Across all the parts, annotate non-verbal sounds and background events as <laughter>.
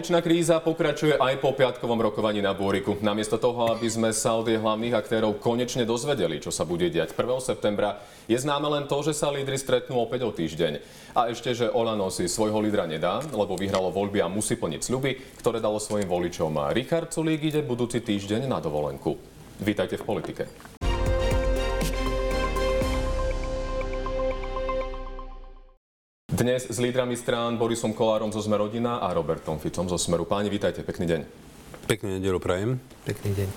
Koaličná kríza pokračuje aj po piatkovom rokovaní na Bôriku. Namiesto toho, aby sme sa od jej hlavných aktérov konečne dozvedeli, čo sa bude diať 1. septembra, je známe len to, že sa lídry stretnú opäť o týždeň. A ešte, že Olano si svojho lídra nedá, lebo vyhralo voľby a musí plniť sľuby, ktoré dalo svojim voličom. Richard Sulík ide budúci týždeň na dovolenku. Vítajte v politike. Dnes s lídrami strán Borisom Kolárom zo Sme rodina a Robertom Ficom zo Smeru. Páni, vítajte, pekný deň. Pekný nedelu prajem. Pekný deň.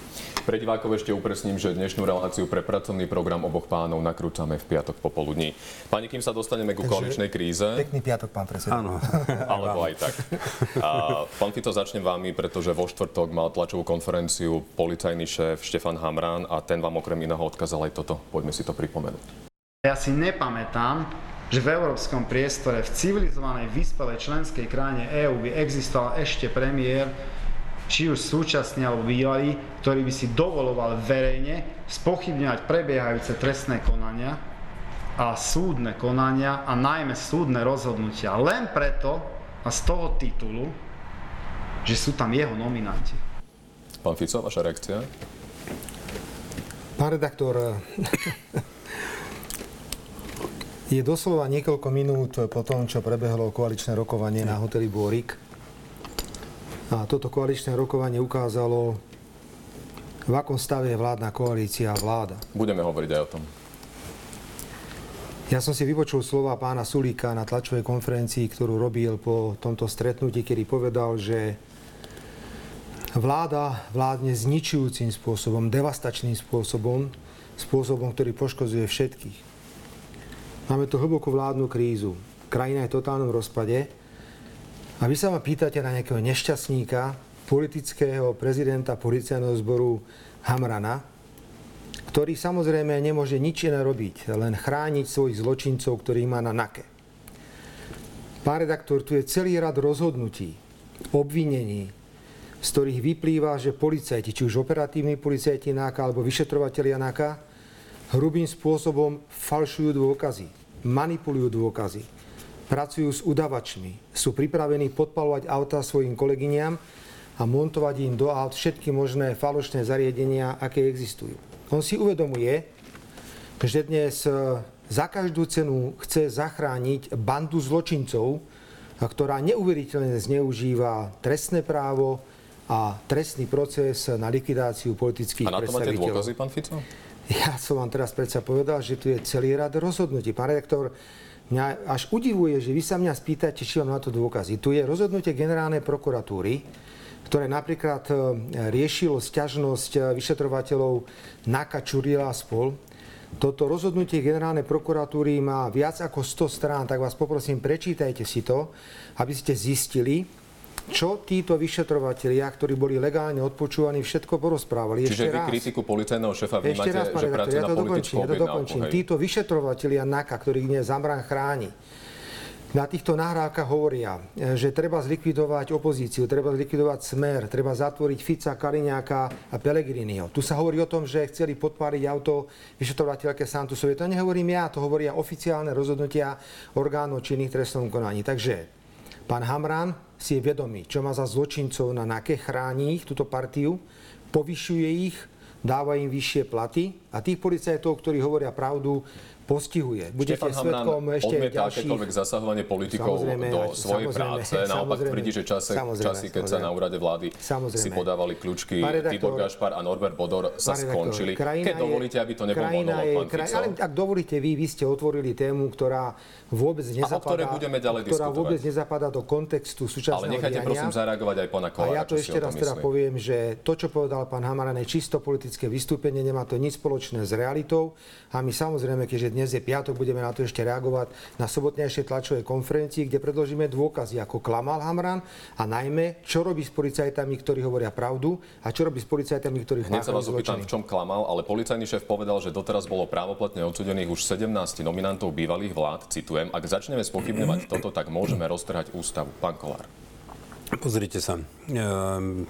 Pre divákov ešte upresním, že dnešnú reláciu pre pracovný program oboch pánov nakrúcame v piatok popoludní. Pani, kým sa dostaneme ku koaličnej kríze, Pekný piatok, pán predseda. Áno. <laughs> alebo aj tak. A, pán Fico, začnem vámi, pretože vo štvrtok mal tlačovú konferenciu policajný šéf Štefan Hamrán a ten vám okrem iného odkázal aj toto. Poďme si to pripomenúť. Ja si nepamätám, že v európskom priestore, v civilizovanej vyspelej členskej krajine EÚ by existoval ešte premiér, či už súčasný alebo bývalý, ktorý by si dovoloval verejne spochybňovať prebiehajúce trestné konania a súdne konania a najmä súdne rozhodnutia len preto a z toho titulu, že sú tam jeho nominanti. Pán Fico, vaša reakcia? Pán redaktor, <laughs> je doslova niekoľko minút po tom, čo prebehlo koaličné rokovanie na hoteli Bôrik. A toto koaličné rokovanie ukázalo, v akom stave je vládna koalícia a vláda. Budeme hovoriť aj o tom. Ja som si vypočul slova pána Sulíka na tlačovej konferencii, ktorú robil po tomto stretnutí, kedy povedal, že vláda vládne zničujúcim spôsobom, devastačným spôsobom, spôsobom, ktorý poškozuje všetkých. Máme tu hlbokú vládnu krízu. Krajina je v totálnom rozpade. A vy sa ma pýtate na nejakého nešťastníka, politického prezidenta policajného zboru Hamrana, ktorý samozrejme nemôže nič iné robiť, len chrániť svojich zločincov, ktorých má na nake. Pán redaktor, tu je celý rad rozhodnutí, obvinení, z ktorých vyplýva, že policajti, či už operatívni policajti NAKA alebo vyšetrovateľia NAKA, hrubým spôsobom falšujú dôkazy, manipulujú dôkazy, pracujú s udavačmi, sú pripravení podpalovať auta svojim kolegyňam a montovať im do aut všetky možné falošné zariadenia, aké existujú. On si uvedomuje, že dnes e, za každú cenu chce zachrániť bandu zločincov, ktorá neuveriteľne zneužíva trestné právo a trestný proces na likvidáciu politických A na to máte predstaviteľov. dôkazy, pán Fico? Ja som vám teraz predsa povedal, že tu je celý rad rozhodnutí. Pán redaktor, mňa až udivuje, že vy sa mňa spýtate, či mám na to dôkazy. Tu je rozhodnutie generálnej prokuratúry, ktoré napríklad e, riešilo sťažnosť e, vyšetrovateľov Naka Čurila a spol. Toto rozhodnutie generálnej prokuratúry má viac ako 100 strán, tak vás poprosím, prečítajte si to, aby ste zistili, čo títo vyšetrovatelia, ktorí boli legálne odpočúvaní, všetko porozprávali. Čiže Ešte vy raz. kritiku policajného Ešte vnímate, raz, pán že pracuje ja to dokončím, ja to dokončím. Títo vyšetrovatelia NAKA, ktorých dnes Zambrán chráni, na týchto nahrávkach hovoria, e, že treba zlikvidovať opozíciu, treba zlikvidovať smer, treba zatvoriť Fica, Kaliňáka a Pellegriniho. Tu sa hovorí o tom, že chceli podpáliť auto vyšetrovateľke Santusovej. To nehovorím ja, to hovoria oficiálne rozhodnutia orgánov činných trestnom konaní. Takže pán Hamran si je vedomý, čo má za zločincov na NAKE, chráni ich, túto partiu, povyšuje ich, dáva im vyššie platy a tých policajtov, ktorí hovoria pravdu, postihuje. Budete Štefan svetkom ešte odmieta ďalších... akékoľvek zasahovanie politikov Samozrejme, do svojej práce. Naopak samozrejme. tvrdí, že čase, časy, keď sa na úrade vlády Samozrejme. si podávali kľúčky redaktor, Tibor Gašpar a Norbert Bodor sa redaktor, skončili. Keď dovolíte, aby to nebol monolog, kraj-. Ale ak dovolíte vy, vy ste otvorili tému, ktorá vôbec nezapadá, budeme ďalej ktorá diskutovať. vôbec nezapadá do kontextu súčasného Ale nechajte diania. prosím zareagovať aj pána A Kolára, ja to ešte raz teda poviem, že to, čo povedal pán Hamaran, je čisto politické vystúpenie, nemá to nič spoločné s realitou. A my samozrejme, keďže dnes je piatok, budeme na to ešte reagovať na sobotnejšej tlačovej konferencii, kde predložíme dôkazy, ako klamal Hamran a najmä, čo robí s policajtami, ktorí hovoria pravdu a čo robí s policajtami, ktorí Hneď sa vás opýtam, v čom klamal, ale policajný šéf povedal, že doteraz bolo právoplatne odsudených už 17 nominantov bývalých vlád. Citujem, ak začneme spochybňovať toto, tak môžeme roztrhať ústavu. Pán Kolár. Pozrite sa. Ehm,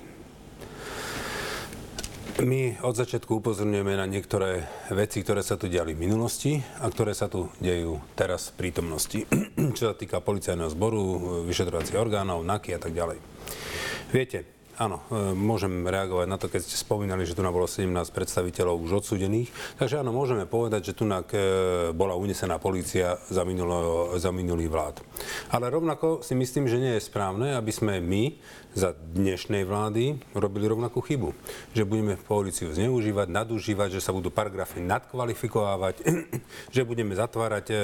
My od začiatku upozorňujeme na niektoré veci, ktoré sa tu diali v minulosti a ktoré sa tu dejú teraz v prítomnosti. <clears throat> Čo sa týka policajného zboru, vyšetrovacích orgánov, NAKY a tak ďalej. Viete, Áno, e, môžem reagovať na to, keď ste spomínali, že tu bolo 17 predstaviteľov už odsudených. Takže áno, môžeme povedať, že tu e, bola unesená policia za minulý vlád. Ale rovnako si myslím, že nie je správne, aby sme my za dnešnej vlády robili rovnakú chybu. Že budeme policiu zneužívať, nadužívať, že sa budú paragrafy nadkvalifikovávať, <clears throat> že budeme zatvárať e,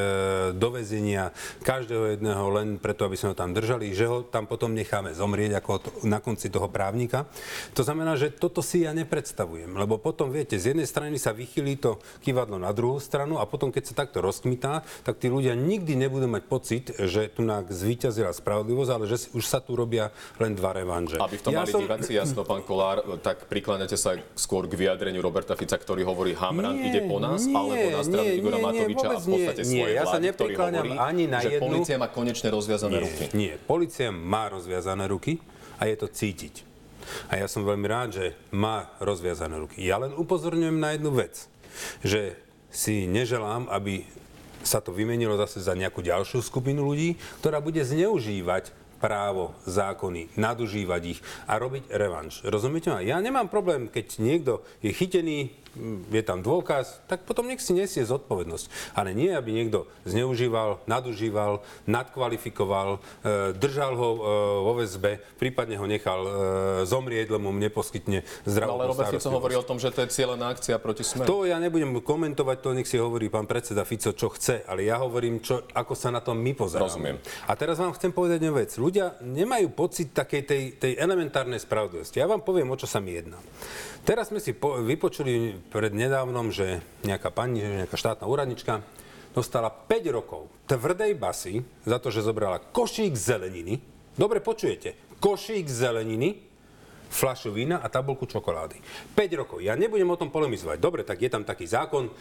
do väzenia každého jedného len preto, aby sme ho tam držali, že ho tam potom necháme zomrieť ako na konci toho právnika. To znamená, že toto si ja nepredstavujem, lebo potom, viete, z jednej strany sa vychylí to kývadlo na druhú stranu a potom, keď sa takto rozkmitá, tak tí ľudia nikdy nebudú mať pocit, že tu zvíťazila spravodlivosť, ale že už sa tu robia len dva revanže. Aby v tom ja mali som... diváci jasno, pán Kolár, tak prikláňate sa skôr k vyjadreniu Roberta Fica, ktorý hovorí Hamran nie, ide po nás, nie, alebo na stranu Igora Matoviča a v podstate nie, svojej ja vlády, sa neprikláňam hovorí, ani na že jednu... policia má konečne rozviazané nie, ruky. Nie, policia má rozviazané ruky a je to cítiť. A ja som veľmi rád, že má rozviazané ruky. Ja len upozorňujem na jednu vec, že si neželám, aby sa to vymenilo zase za nejakú ďalšiu skupinu ľudí, ktorá bude zneužívať právo, zákony, nadužívať ich a robiť revanš. Rozumiete ma? Ja nemám problém, keď niekto je chytený, je tam dôkaz, tak potom nech si nesie zodpovednosť. Ale nie, aby niekto zneužíval, nadužíval, nadkvalifikoval, e, držal ho e, vo väzbe, prípadne ho nechal e, zomrieť, lebo mu neposkytne zdravotnú no, Ale Robert Fico hovorí o tom, že to je cieľená akcia proti smeru. To ja nebudem komentovať, to nech si hovorí pán predseda Fico, čo chce, ale ja hovorím, čo, ako sa na to my pozeráme. Rozumiem. A teraz vám chcem povedať jednu vec ľudia nemajú pocit takej tej, tej elementárnej spravodlivosti. Ja vám poviem, o čo sa mi jedná. Teraz sme si po, vypočuli pred nedávnom, že nejaká pani, nejaká štátna úradnička dostala 5 rokov tvrdej basy za to, že zobrala košík zeleniny. Dobre počujete, košík zeleniny, flašu vína a tabulku čokolády. 5 rokov. Ja nebudem o tom polemizovať. Dobre, tak je tam taký zákon, e,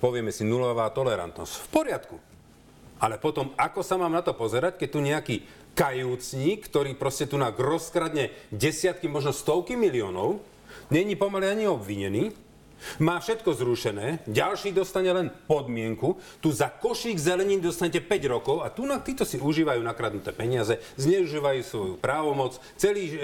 povieme si nulová tolerantnosť. V poriadku. Ale potom, ako sa mám na to pozerať, keď tu nejaký kajúcník, ktorý proste tu rozkradne desiatky, možno stovky miliónov, není pomaly ani obvinený, má všetko zrušené, ďalší dostane len podmienku, tu za košík zelenín dostanete 5 rokov a tu na títo si užívajú nakradnuté peniaze, zneužívajú svoju právomoc, celý e,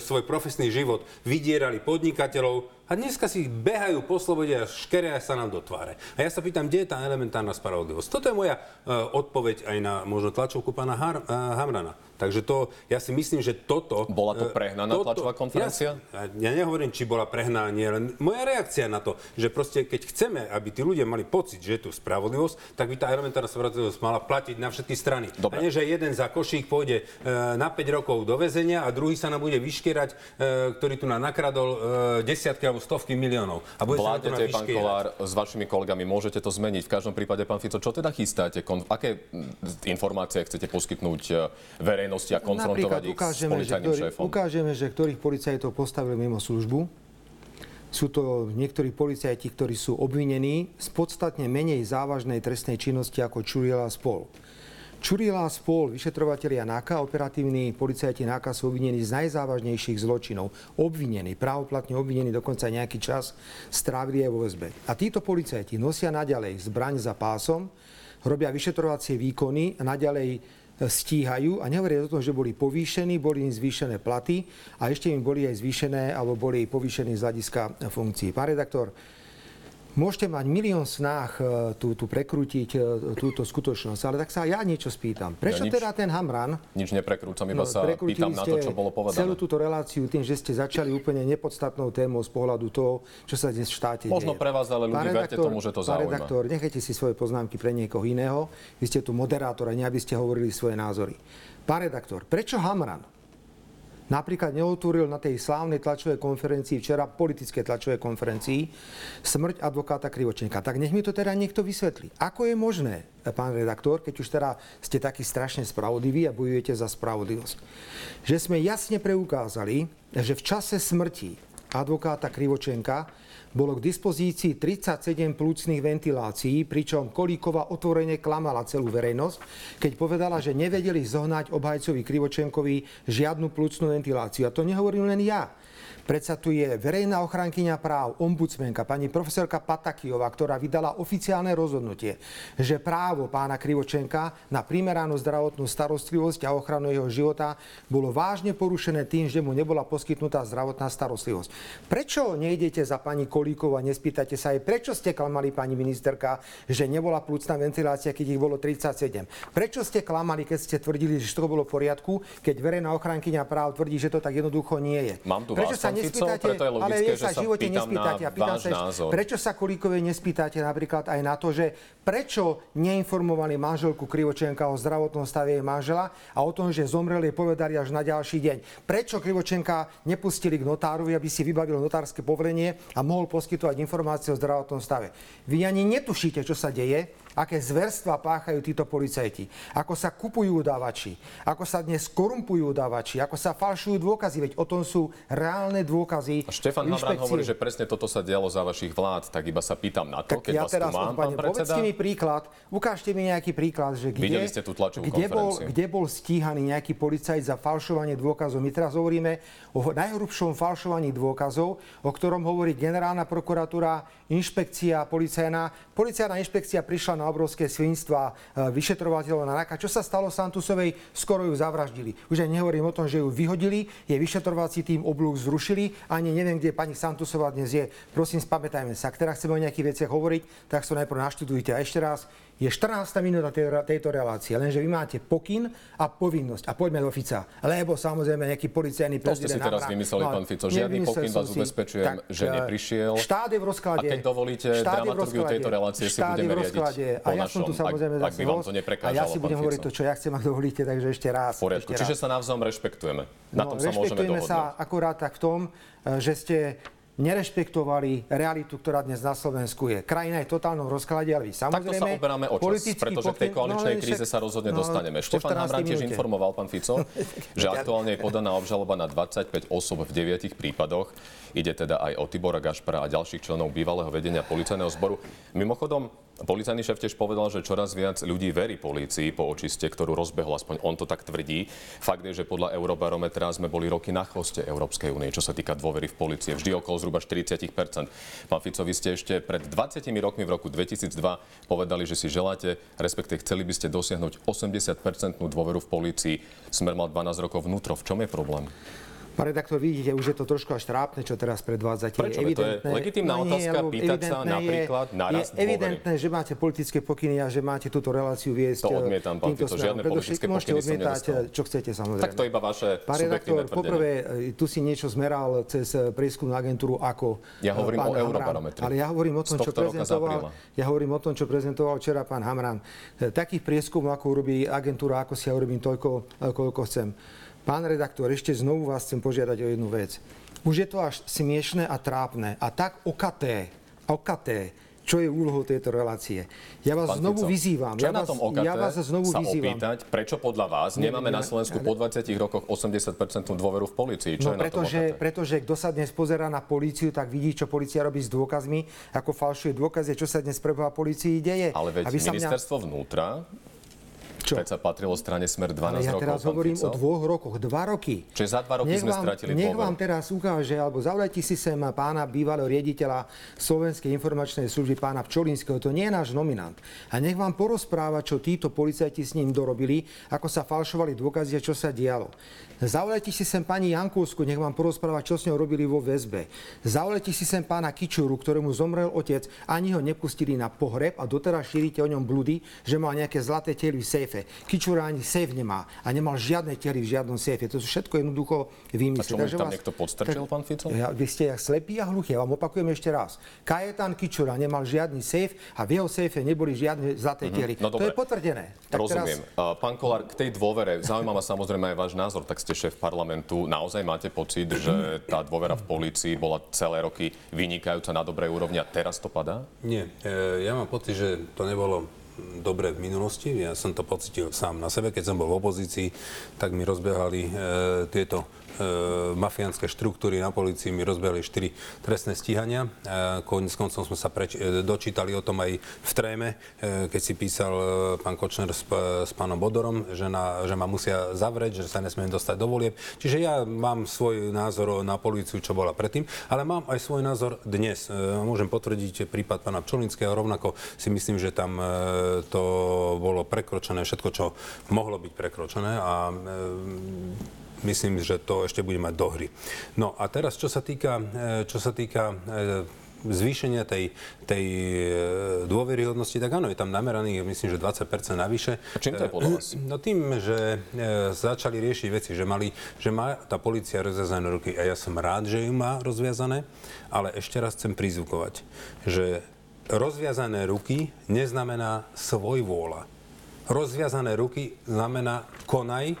svoj profesný život vydierali podnikateľov, a dneska si behajú po slobode a škeria sa nám do tváre. A ja sa pýtam, kde je tá elementárna spravodlivosť? Toto je moja uh, odpoveď aj na možno tlačovku pána Har- uh, Hamrana. Takže to, ja si myslím, že toto... Bola to e, prehnaná toto, tlačová konferencia? Ja, ja nehovorím, či bola prehnaná, nie, len moja reakcia na to, že proste keď chceme, aby tí ľudia mali pocit, že je tu spravodlivosť, tak by tá elementárna spravodlivosť mala platiť na všetky strany. Dobre. A nie, že jeden za košík pôjde e, na 5 rokov do väzenia a druhý sa nám bude vyškierať, e, ktorý tu na nakradol desiatky alebo stovky miliónov. A bude Vládnete, pán Kolár, s vašimi kolegami, môžete to zmeniť. V každom prípade, pán Fico, čo teda chystáte? Aké informácie chcete poskytnúť verejnosti? Verejnosti a konfrontovať ich ukážeme, s policajným že šéfom. Ukážeme, že ktorých policajtov postavili mimo službu. Sú to niektorí policajti, ktorí sú obvinení z podstatne menej závažnej trestnej činnosti ako Čuriela spol. Čurila spol, vyšetrovatelia NAKA, operatívni policajti NAKA sú obvinení z najzávažnejších zločinov. Obvinení, právoplatne obvinení, dokonca nejaký čas strávili aj vo väzbe. A títo policajti nosia naďalej zbraň za pásom, robia vyšetrovacie výkony a naďalej stíhajú a nehovoria o tom, že boli povýšení, boli im zvýšené platy a ešte im boli aj zvýšené alebo boli povýšení z hľadiska funkcií. Pán redaktor, Môžete mať milión snách e, tu, tu prekrútiť e, túto skutočnosť, ale tak sa ja niečo spýtam. Prečo ja nič, teda ten Hamran... Nič neprekrúcam, iba no, sa pýtam na to, čo bolo povedané. celú túto reláciu tým, že ste začali úplne nepodstatnou témou z pohľadu toho, čo sa dnes v štáte Možno deje. pre vás, ale ľudí verte tomu, že to zaujíma. Pán redaktor, nechajte si svoje poznámky pre niekoho iného. Vy ste tu moderátor a nie aby ste hovorili svoje názory. Pán redaktor, prečo Hamran? Napríklad neotvoril na tej slávnej tlačovej konferencii, včera politické tlačovej konferencii, smrť advokáta Krivočenka. Tak nech mi to teda niekto vysvetlí. Ako je možné, pán redaktor, keď už teda ste takí strašne spravodliví a bojujete za spravodlivosť, že sme jasne preukázali, že v čase smrti advokáta Krivočenka bolo k dispozícii 37 plúcnych ventilácií, pričom Kolíková otvorene klamala celú verejnosť, keď povedala, že nevedeli zohnať obhajcovi Krivočenkovi žiadnu plúcnú ventiláciu. A to nehovorím len ja. Predsa tu je verejná ochránkyňa práv, ombudsmenka, pani profesorka Patakijová, ktorá vydala oficiálne rozhodnutie, že právo pána Krivočenka na primeranú zdravotnú starostlivosť a ochranu jeho života bolo vážne porušené tým, že mu nebola poskytnutá zdravotná starostlivosť. Prečo nejdete za pani Kolíkovou a nespýtate sa aj, prečo ste klamali pani ministerka, že nebola plúcna ventilácia, keď ich bolo 37? Prečo ste klamali, keď ste tvrdili, že to bolo v poriadku, keď verejná ochránkyňa práv tvrdí, že to tak jednoducho nie je? Mám tu prečo vás, pán Fico, preto je logické, ale ja že sa v živote nespýtate. A pýtam sa, ešte, názor. prečo sa Kolíkovej nespýtate napríklad aj na to, že prečo neinformovali manželku Krivočenka o zdravotnom stave jej manžela a o tom, že zomrel jej povedali až na ďalší deň. Prečo Krivočenka nepustili k notárovi, aby si vybavil notárske povolenie a mohol poskytovať informácie o zdravotnom stave. Vy ani netušíte, čo sa deje, aké zverstva páchajú títo policajti, ako sa kupujú udávači, ako sa dnes korumpujú udávači, ako sa falšujú dôkazy, veď o tom sú reálne dôkazy. A Štefan inšpekcie. hovorí, že presne toto sa dialo za vašich vlád, tak iba sa pýtam na to, Tak keď ja vás teraz, tu mám, pán povedzte mi príklad, ukážte mi nejaký príklad, že kde, Videli ste tú tlačovú kde, bol, kde bol stíhaný nejaký policajt za falšovanie dôkazov. My teraz hovoríme o najhrubšom falšovaní dôkazov, o ktorom hovorí generálna prokuratúra, inšpekcia policajná. Policajná inšpekcia prišla na obrovské svinstva e, vyšetrovateľov na NAKA. Čo sa stalo Santusovej? Skoro ju zavraždili. Už aj nehovorím o tom, že ju vyhodili, jej vyšetrovací tým oblúk zrušili, ani neviem, kde pani Santusová dnes je. Prosím, spamätajme sa. Ak teraz chceme o nejakých veciach hovoriť, tak sa najprv naštudujte. A ešte raz, je 14. minúta tej, tejto relácie, lenže vy máte pokyn a povinnosť. A poďme do Fica. Lebo samozrejme nejaký policajný To ste prezident... si teraz vymysleli, pán Fico. Žiadny pokyn vás si. ubezpečujem, že eh, neprišiel. Štát je v rozklade. A keď dovolíte, dramaturgiu tejto relácie si budeme riadiť po A ja som tu našom, ak- samozrejme ak zase by vám to neprekážalo, A ja si budem hovoriť to, čo ja chcem, ak dovolíte, takže ešte raz. V poriadku, ešte čiže raz. sa navzájom rešpektujeme. Na tom sa môžeme rešpektujeme dohodnúť. sa akurát tak v tom, e, že ste nerešpektovali realitu, ktorá dnes na Slovensku je. Krajina je v totálnom rozklade, ale vy Takto samozrejme... sa oberáme o čas, pretože k tej pokyn- koaličnej ale kríze sa rozhodne no, dostaneme. Štefan 14 Hamran tiež informoval, pán Fico, <laughs> že aktuálne je podaná obžaloba na 25 osob v 9 prípadoch. Ide teda aj o Tibora Gašpara a ďalších členov bývalého vedenia policajného zboru. Mimochodom, policajný šéf tiež povedal, že čoraz viac ľudí verí polícii po očiste, ktorú rozbehol, aspoň on to tak tvrdí. Fakt je, že podľa Eurobarometra sme boli roky na chvoste Európskej únie, čo sa týka dôvery v policie. Vždy okolo zhruba 40 Pán Fico, vy ste ešte pred 20 rokmi v roku 2002 povedali, že si želáte, respektíve chceli by ste dosiahnuť 80-percentnú dôveru v polícii. Smer mal 12 rokov vnútro. V čom je problém? Pán redaktor, vidíte, už je to trošku až trápne, čo teraz predvádzate. Prečo? Veď to je legitímna otázka lebo pýtať sa napríklad je, na je rast dôvery. evidentné, že máte politické pokyny a že máte túto reláciu viesť To eh, odmietam, pán smerom. žiadne politické Môžete pokyny som odmietať, eh, čo chcete, samozrejme. Tak to iba vaše Pán redaktor, poprvé, eh, tu si niečo zmeral cez prieskumnú agentúru ako Ja hovorím o. Eurobarometri. Ale ja hovorím o tom, čo prezentoval, ja hovorím o tom, čo prezentoval včera pán Hamran. Takých prieskumov, ako urobí agentúra, ako si ja urobím toľko, koľko chcem. Pán redaktor, ešte znovu vás chcem požiadať o jednu vec. Už je to až smiešné a trápne a tak okaté, okaté, čo je úlohou tejto relácie. Ja vás Pán znovu Fico, vyzývam. Čo ja je na vás, tom OKT ja vás znovu sa vyzývam. opýtať, prečo podľa vás Nie, nemáme nie, na Slovensku ale- po 20 rokoch 80% dôveru v polícii? Čo No je na tom pretože, OKT? pretože kto sa dnes pozera na políciu, tak vidí, čo polícia robí s dôkazmi, ako falšuje dôkazy, čo sa dnes preboha polícii deje. Ale veď A vy sa mňa- ministerstvo vnútra Čo? predsa patrilo strane Smer 12 Ale ja rokov, teraz hovorím Fico. o dvoch rokoch, dva roky. Čiže za dva roky sme vám, stratili Nech dôveru. vám teraz ukáže, alebo zavolajte si sem pána bývalého riaditeľa Slovenskej informačnej služby, pána Pčolinského, to nie je náš nominant. A nech vám porozpráva, čo títo policajti s ním dorobili, ako sa falšovali dôkazy a čo sa dialo. Zavolajte si sem pani Jankovsku, nech vám porozpráva, čo s ňou robili vo väzbe. Zavolajte si sem pána Kičuru, ktorému zomrel otec, ani ho nepustili na pohreb a doteraz šírite o ňom blúdy, že mal nejaké zlaté tely v sejfe. Kičura ani sejf nemá a nemal žiadne tely v žiadnom sejfe. To sú všetko jednoducho vymysly. A tam vás- niekto podstrčil, pán Fico? Ja, vy ste jak slepí a hluchí. Ja vám opakujem ešte raz. Kajetan Kičura nemal žiadny sejf a v jeho sejfe neboli žiadne zlaté tely. No to dobre. je potvrdené. Tak Rozumiem. Uh, Pán Kolár, k tej dôvere, zaujíma ma samozrejme aj váš názor, tak ste šéf parlamentu. Naozaj máte pocit, že tá dôvera v polícii bola celé roky vynikajúca na dobrej úrovni a teraz to padá? Nie, e, ja mám pocit, že to nebolo dobre v minulosti. Ja som to pocitil sám na sebe. Keď som bol v opozícii, tak mi rozbehali e, tieto mafiánske štruktúry na policii mi rozbehli 4 trestné stíhania. E, Konec koncom sme sa preč, e, dočítali o tom aj v tréme, e, keď si písal e, pán Kočner s, s pánom Bodorom, že, na, že ma musia zavrieť, že sa nesmiem dostať do volieb. Čiže ja mám svoj názor na políciu, čo bola predtým, ale mám aj svoj názor dnes. E, Môžem potvrdiť prípad pána Pčolinského, rovnako si myslím, že tam e, to bolo prekročené všetko, čo mohlo byť prekročené a e, myslím, že to ešte bude mať do hry. No a teraz, čo sa týka, e, čo sa týka e, zvýšenia tej, tej e, dôveryhodnosti, tak áno, je tam nameraných, myslím, že 20% navyše. A čím to je podľa vás? No tým, že začali riešiť veci, že, mali, že má tá policia rozviazané ruky a ja som rád, že ju má rozviazané, ale ešte raz chcem prizvukovať, že rozviazané ruky neznamená svoj vôľa. Rozviazané ruky znamená konaj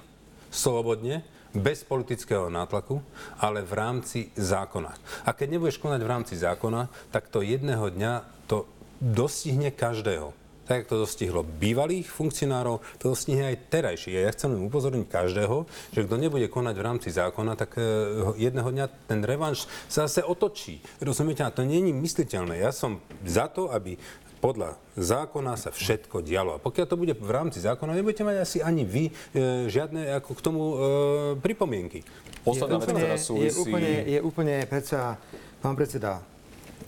slobodne, bez politického nátlaku, ale v rámci zákona. A keď nebudeš konať v rámci zákona, tak to jedného dňa to dostihne každého. Tak, ako to dostihlo bývalých funkcionárov, to dostihne aj terajších. A ja chcem len upozorniť každého, že kto nebude konať v rámci zákona, tak e, jedného dňa ten revanš sa zase otočí. Rozumiete? A to není mysliteľné. Ja som za to, aby podľa zákona sa všetko dialo. A pokiaľ to bude v rámci zákona, nebudete mať asi ani vy e, žiadne ako k tomu e, pripomienky. Posledná vec, ktorá je úplne, je úplne predsa, pán predseda,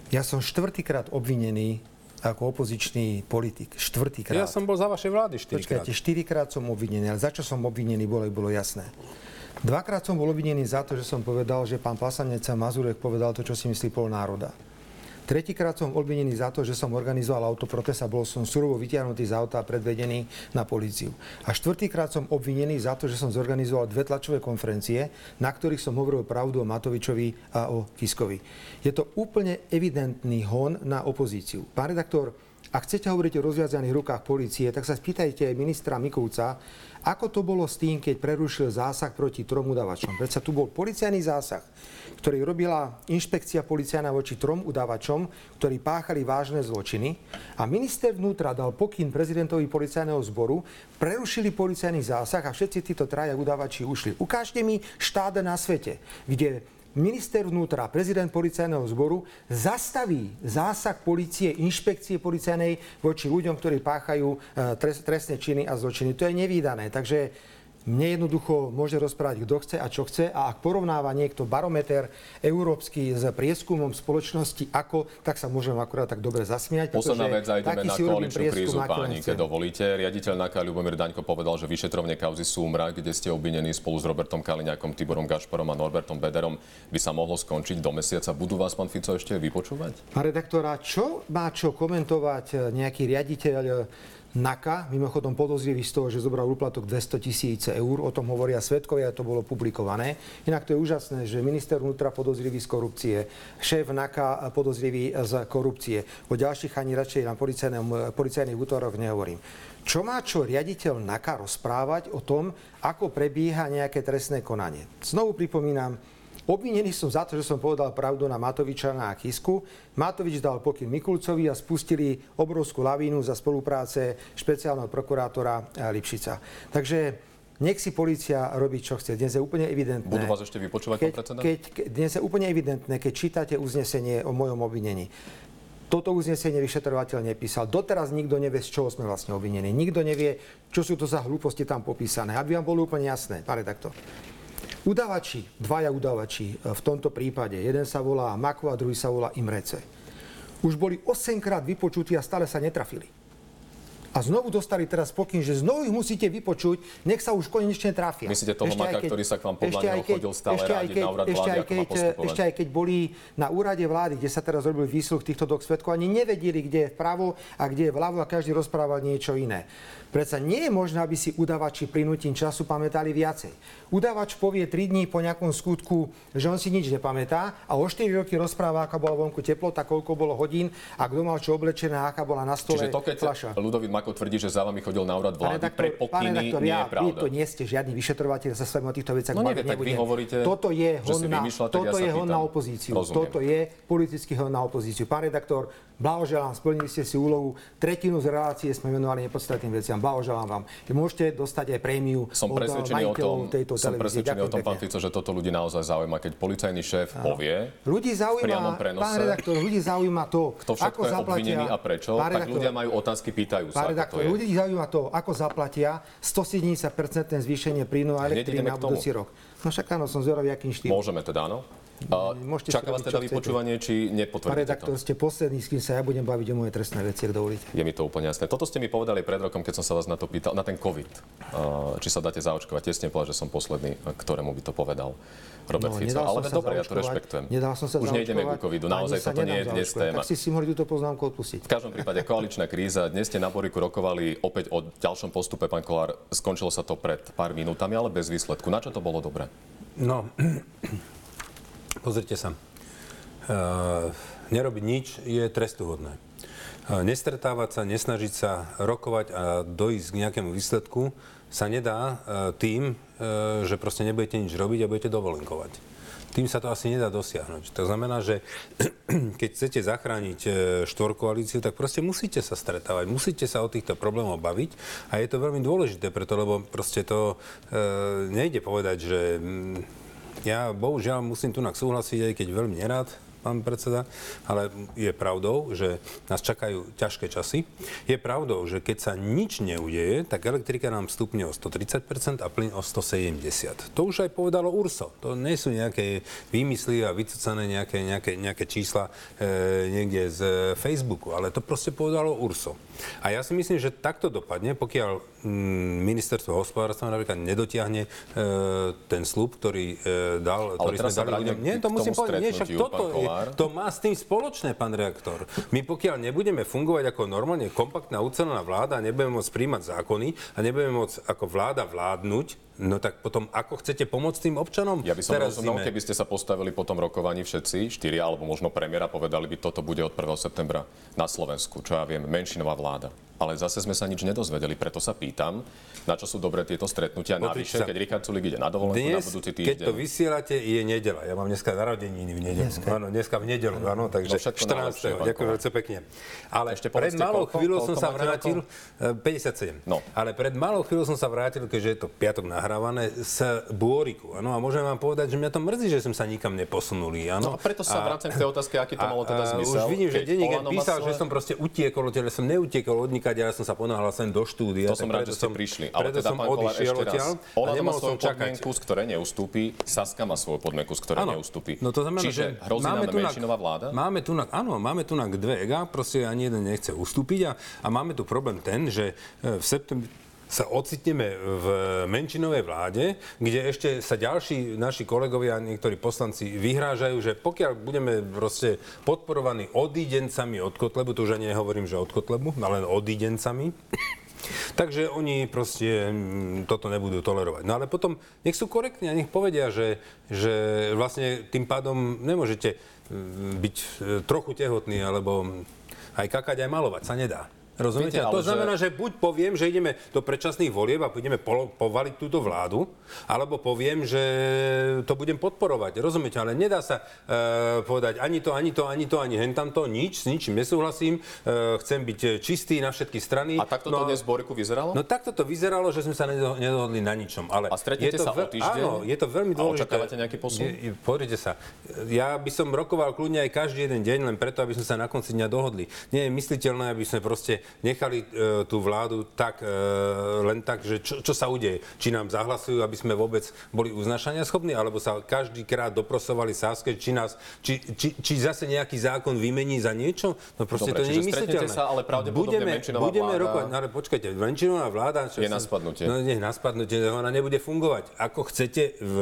ja som štvrtýkrát obvinený ako opozičný politik. Štvrtýkrát. Ja som bol za vašej vlády štyrikrát. Počkajte, štyrikrát som obvinený, ale za čo som obvinený, bolo, bolo jasné. Dvakrát som bol obvinený za to, že som povedal, že pán Pasanec a Mazurek povedal to, čo si myslí pol národa. Tretíkrát som obvinený za to, že som organizoval autoprotest a bol som surovo vytiahnutý z auta a predvedený na políciu. A štvrtýkrát som obvinený za to, že som zorganizoval dve tlačové konferencie, na ktorých som hovoril pravdu o Matovičovi a o Kiskovi. Je to úplne evidentný hon na opozíciu. Pán redaktor, ak chcete hovoriť o rozviazaných rukách policie, tak sa spýtajte ministra Mikulca, ako to bolo s tým, keď prerušil zásah proti trom udavačom. Predsa tu bol policajný zásah, ktorý robila inšpekcia policajná voči trom udavačom, ktorí páchali vážne zločiny a minister vnútra dal pokyn prezidentovi policajného zboru, prerušili policajný zásah a všetci títo traja udavači ušli. Ukážte mi štát na svete, kde minister vnútra, prezident policajného zboru zastaví zásah policie, inšpekcie policajnej voči ľuďom, ktorí páchajú e, trest, trestné činy a zločiny. To je nevýdané. Takže mne jednoducho môže rozprávať, kto chce a čo chce a ak porovnáva niekto barometer európsky s prieskumom spoločnosti ako, tak sa môžem akurát tak dobre zasmiať. Posledná vec, taký na koaličnú krízu, páni, keď dovolíte. Riaditeľ NAKA Ľubomír Daňko povedal, že vyšetrovne kauzy Súmra, kde ste obvinení spolu s Robertom Kaliňakom, Tiborom Gašparom a Norbertom Bederom, by sa mohlo skončiť do mesiaca. Budú vás, pán Fico, ešte vypočúvať? Pán redaktora, čo má čo komentovať nejaký riaditeľ NAKA, mimochodom podozrivý z toho, že zobral úplatok 200 tisíc eur, o tom hovoria svetkovia, to bolo publikované. Inak to je úžasné, že minister vnútra podozrivý z korupcie, šéf NAKA podozrivý z korupcie. O ďalších ani radšej na policajných útoroch nehovorím. Čo má čo riaditeľ NAKA rozprávať o tom, ako prebieha nejaké trestné konanie? Znovu pripomínam, Obvinený som za to, že som povedal pravdu na Matoviča na Kisku. Matovič dal pokyn Mikulcovi a spustili obrovskú lavínu za spolupráce špeciálneho prokurátora eh, Lipšica. Takže nech si policia robí, čo chce. Dnes je úplne evidentné. Budú vás ešte vypočúvať, keď, pán keď, dnes je úplne evidentné, keď čítate uznesenie o mojom obvinení. Toto uznesenie vyšetrovateľ nepísal. Doteraz nikto nevie, z čoho sme vlastne obvinení. Nikto nevie, čo sú to za hlúposti tam popísané. Aby vám bolo úplne jasné, pán redaktor. Udavači, dvaja udavači e, v tomto prípade, jeden sa volá Mako a druhý sa volá Imrece, už boli 8 krát vypočutí a stále sa netrafili. A znovu dostali teraz pokyn, že znovu ich musíte vypočuť, nech sa už konečne trafia. Myslíte toho Ešte Maka, keď- ktorý sa k vám podľa ešte neho chodil stále ešte rádiť keď- na úrad ešte vlády, ako keď- postupovať? Ešte aj keď boli na úrade vlády, kde sa teraz robil výsluch týchto dvoch svetkov, ani nevedeli, kde je vpravo a kde je vľavo a každý rozprával niečo iné. Predsa nie je možné, aby si udavači prinútim času pamätali viacej. Udavač povie 3 dní po nejakom skutku, že on si nič nepamätá a o 4 roky rozpráva, aká bola vonku teplota, koľko bolo hodín a kto mal čo oblečené, aká bola na stole Čiže to, keď fľaša. Ludovít Novákov tvrdí, že za vami chodil na úrad vlády pre redaktor, pán pokyny, redaktor, nie ja, je vy pravda. to nie ste žiadny vyšetrovateľ, sa s vami o týchto veciach No nevie, tak vy hovoríte, toto je hon na, ja toto sa je hon na opozíciu. Rozumiem. Toto je politický hon na opozíciu. Pán redaktor, blahoželám, splnili ste si úlohu. Tretinu z relácie sme venovali nepodstatným veciam. Blahoželám vám. Môžete dostať aj prémiu Som od presvedčený o tom, tejto som televízie. presvedčený o Ďakujem tom, pán. Fico, že toto ľudí naozaj zaujíma, keď policajný šéf povie, Ľudí zaujíma, prenose, pán redaktor, ľudí zaujíma to, kto všetko ako je zaplatia... a prečo, Pán tak redaktor, ľudia majú otázky, pýtajú sa, Pán ako to redaktor, je. ľudí zaujíma to, ako zaplatia 170% zvýšenie príjmu a elektriny na budúci rok. No však áno, som zvedavý, akým štýlom. Môžeme teda, áno? Môžete čaká vás teda vypočúvanie, či Pán nepotvrdíte redaktor, to? ste posledný, s kým sa ja budem baviť o moje trestné veci, ak dovolíte. Je mi to úplne jasné. Toto ste mi povedali pred rokom, keď som sa vás na to pýtal, na ten COVID. Či sa dáte zaočkovať. Tesne povedal, že som posledný, ktorému by to povedal Robert Fico. nedal Ale dobre, ja to rešpektujem. Nedal som sa Už nejdeme ku covidu. Naozaj sa toto nie je dnes téma. Tak si si mohli túto poznámku odpustiť. V každom prípade koaličná kríza. Dnes ste na Boriku rokovali opäť o ďalšom postupe, pán Kolár. Skončilo sa to pred pár minútami, ale bez výsledku. Na čo to bolo dobre? No, <clears throat> pozrite sa. Uh, nerobiť nič je trestuhodné. Uh, nestretávať sa, nesnažiť sa rokovať a dojsť k nejakému výsledku sa nedá uh, tým, že proste nebudete nič robiť a budete dovolenkovať. Tým sa to asi nedá dosiahnuť. To znamená, že <clears throat> keď chcete zachrániť štvorkoalíciu, tak proste musíte sa stretávať, musíte sa o týchto problémoch baviť a je to veľmi dôležité, preto lebo proste to e, nejde povedať, že mm, ja bohužiaľ musím tu súhlasiť, aj keď veľmi nerád, pán predseda, ale je pravdou, že nás čakajú ťažké časy. Je pravdou, že keď sa nič neudeje, tak elektrika nám vstupne o 130% a plyn o 170%. To už aj povedalo URSO. To nie sú nejaké výmysly a vycucané nejaké, nejaké, nejaké čísla e, niekde z Facebooku, ale to proste povedalo URSO. A ja si myslím, že takto dopadne, pokiaľ mm, ministerstvo hospodárstva napríklad nedotiahne e, ten slub, ktorý e, dal, Ale ktorý sme dali ľuďom. Nie, to musím povedať, nie, však toto je. To má s tým spoločné, pán reaktor. My pokiaľ nebudeme fungovať ako normálne kompaktná ucelená vláda, nebudeme môcť príjmať zákony a nebudeme môcť ako vláda vládnuť, no tak potom ako chcete pomôcť tým občanom? Ja by som Teraz rozumel, zime? keby ste sa postavili po tom rokovaní všetci, štyri alebo možno premiéra, povedali by, toto bude od 1. septembra na Slovensku, čo ja viem, menšinová vláda. Ale zase sme sa nič nedozvedeli, preto sa pýtam, na čo sú dobré tieto stretnutia. Navyše, keď Richard Sulik ide na dovolenku na Dnes, budúci keď týždeň. to vysielate, je nedela. Ja mám dneska narodeniny v nedelu. Dneska. Áno, dneska v nedelu, áno, takže No všetko najlepšie, 14. pán Ďakujem veľmi pekne. Ale Ešte pred malou chvíľou som sa vrátil, rokov? e, 57. No. Ale pred malou chvíľou som sa vrátil, keďže je to piatok nahrávané, z Bôriku. Áno, a môžem vám povedať, že mňa to mrzí, že sme sa nikam neposunuli. Áno. No a preto sa vracem k tej otázke, aký to malo teda a zmysel. Už vidím, že denník písal, svoje- že som proste utiekol, ale som neutiekol odnikať, ale som sa ponáhľal sem do štúdia. To som rád, že ste prišli. Ale teda, som pán odišiel odtiaľ a Olano má svoju som podmienku, z ktorej neustúpi. Saska má svoju podmienku, z ktorej neustúpi. No to znamená, Čiže že hrozí nám tu menšinová vláda? Máme tu áno, máme tu na dve ega, proste ani jeden nechce ustúpiť a, a máme tu problém ten, že e, v septembri sa ocitneme v menšinovej vláde, kde ešte sa ďalší naši kolegovia, niektorí poslanci vyhrážajú, že pokiaľ budeme proste podporovaní odídencami od Kotlebu, to už ani nehovorím, že od Kotlebu, ale odídencami, Takže oni proste mm, toto nebudú tolerovať. No ale potom nech sú korektní a nech povedia, že, že vlastne tým pádom nemôžete mm, byť e, trochu tehotný alebo aj kakať, aj malovať sa nedá. Rozumiete? Viete, a to že- znamená, že... buď poviem, že ideme do predčasných volieb a polo- povaliť túto vládu, alebo poviem, že to budem podporovať. Rozumiete? Ale nedá sa e, povedať ani to, ani to, ani to, ani hentamto, nič, s ničím nesúhlasím, e, chcem byť čistý na všetky strany. A takto to No dnes v Boriku vyzeralo? No takto to vyzeralo, že sme sa nedo- nedohodli na ničom. Ale A stretnete to sa o týždeň? Áno, je to veľmi A dôležité. očakávate nejaký posun? Je, pozrite sa, ja by som rokoval kľudne aj každý jeden deň, len preto, aby sme sa na konci dňa dohodli. Nie je mysliteľné, aby sme proste nechali e, tú vládu tak, e, len tak, že čo, čo sa udeje. Či nám zahlasujú, aby sme vôbec boli uznašania schopní, alebo sa každý krát doprosovali sáske, či, nás, či, či, či zase nejaký zákon vymení za niečo. No proste Dobre, to nie je mysliteľné. sa, ale pravdepodobne menšinová budeme vláda- rokovať, no ale počkajte, menšinová vláda... čo Je na spadnutie. No nie, na spadnutie, ona nebude fungovať. Ako chcete, v,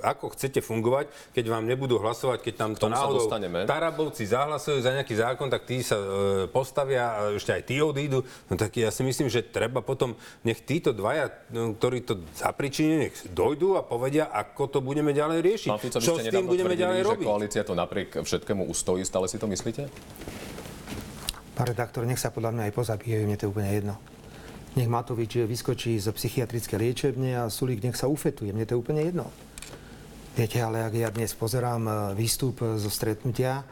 ako chcete fungovať, keď vám nebudú hlasovať, keď tam to náhodou. Tarabovci zahlasujú za nejaký zákon, tak tí sa e, postavia a ešte aj tí odídu. No tak ja si myslím, že treba potom, nech títo dvaja, no, ktorí to zapričinili, nech dojdú a povedia, ako to budeme ďalej riešiť. Pán Fico, Čo s tým budeme tvrdili, ďalej že robiť? koalícia to napriek všetkému ustojí. Stále si to myslíte? Pán redaktor, nech sa podľa mňa aj pozabíjajú, mne to je úplne jedno. nech Matovič vyskočí z psychiatrické liečebne a Sulík nech sa ufetuje. Mne to je úplne jedno. Viete, ale ak ja dnes pozerám e, výstup zo stretnutia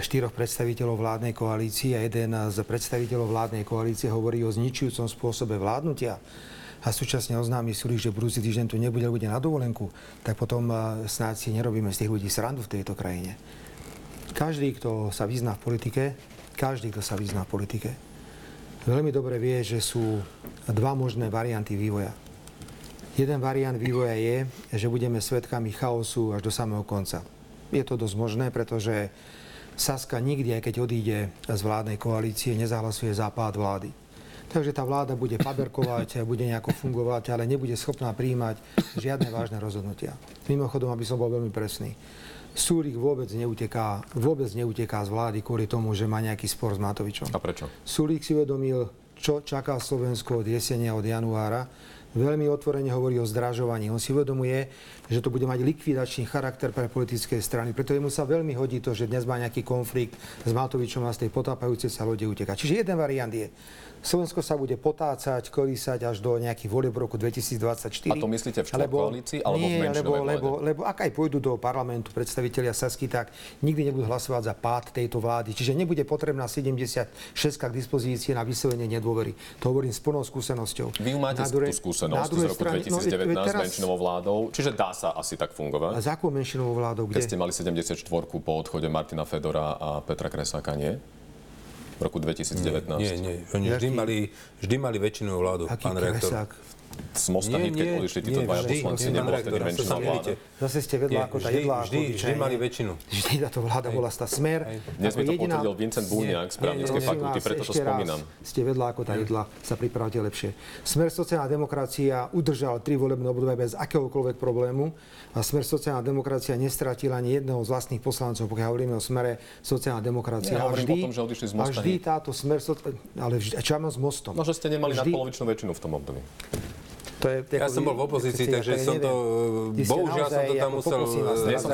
štyroch predstaviteľov vládnej koalície a jeden z predstaviteľov vládnej koalície hovorí o zničujúcom spôsobe vládnutia a súčasne oznámi Sulík, že budúci týždeň tu nebude, bude na dovolenku, tak potom e, snáď si nerobíme z tých ľudí srandu v tejto krajine. Každý, kto sa vyzná v politike, každý, kto sa vyzná v politike, veľmi dobre vie, že sú dva možné varianty vývoja. Jeden variant vývoja je, že budeme svetkami chaosu až do samého konca. Je to dosť možné, pretože Saska nikdy, aj keď odíde z vládnej koalície, nezahlasuje za pád vlády. Takže tá vláda bude paberkovať, <laughs> bude nejako fungovať, ale nebude schopná príjmať žiadne vážne rozhodnutia. Mimochodom, aby som bol veľmi presný. Súrik vôbec neuteká, vôbec neuteká z vlády kvôli tomu, že má nejaký spor s Matovičom. A prečo? Sulík si uvedomil, čo čaká Slovensko od jesenia, od januára. Veľmi otvorene hovorí o zdražovaní. On si uvedomuje, že to bude mať likvidačný charakter pre politické strany. Preto mu sa veľmi hodí to, že dnes má nejaký konflikt s Matovičom a z tej potápajúcej sa lode uteká. Čiže jeden variant je, Slovensko sa bude potácať, kolísať až do nejakých volieb roku 2024. A to myslíte v lebo, koalícii alebo nie, v lebo, lebo, lebo ak aj pôjdu do parlamentu predstavitelia Sasky, tak nikdy nebudú hlasovať za pád tejto vlády. Čiže nebude potrebná 76 k dispozícii na vyslovenie nedôvery. To hovorím s plnou skúsenosťou. Vy máte na druhej, tú skúsenosť z roku 2019 no, teraz, menšinovou vládou, čiže dá sa asi tak fungovať. A za akou menšinovou vládou? Kde? Keď ste mali 74 po odchode Martina Fedora a Petra Kresáka, nie? V roku 2019. Nie, nie. Oni vždy mali, vždy mali väčšinovú vládu, Aký pán rektor. kresák? Z Mosta nie, keď odišli títo dvaja poslanci, nebola vtedy menšinová vláda. Zase ste vedľa ako tá jedlá vždy, vždy mali väčšinu. Vždy táto vláda bola tá smer. Dnes mi to potvrdil Vincent Búniak z právnickej fakulty, preto to spomínam. Ste vedľa ako tá jedla, sa pripravte lepšie. Smer sociálna demokracia udržal tri volebné obdobie bez akéhokoľvek problému a Smer sociálna demokracia nestratila ani jedného z vlastných poslancov, pokiaľ hovoríme o smere sociálna demokracia. Ja a vždy, o tom, že odišli z Mosta. A vždy táto smer, ale vždy, čo s mostom? No, že ste nemali nadpolovičnú väčšinu v tom období. To je, ja som bol v opozícii, takže som to, bohužiaľ som to tam musel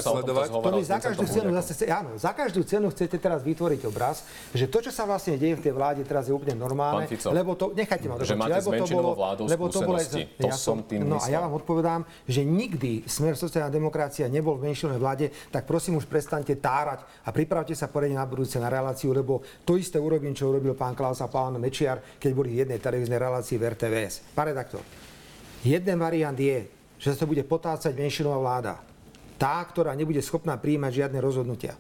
sledovať. To mi za každú cenu, zase, áno, za každú cenu chcete teraz vytvoriť obraz, že to, čo sa vlastne deje v tej vláde teraz je úplne normálne, Fico, lebo to, nechajte ma že máte lebo to bolo, lebo to bolo, to ja som tým No a ja vám odpovedám, že nikdy Smer sociálna demokracia nebol v menšinovej vláde, tak prosím už prestaňte tárať a pripravte sa poriadne na budúce na reláciu, lebo to isté urobím, čo urobil pán Klaus a pán Mečiar, keď boli v jednej televíznej relácii v RTVS. Pán redaktor, Jeden variant je, že sa bude potácať menšinová vláda. Tá, ktorá nebude schopná príjmať žiadne rozhodnutia.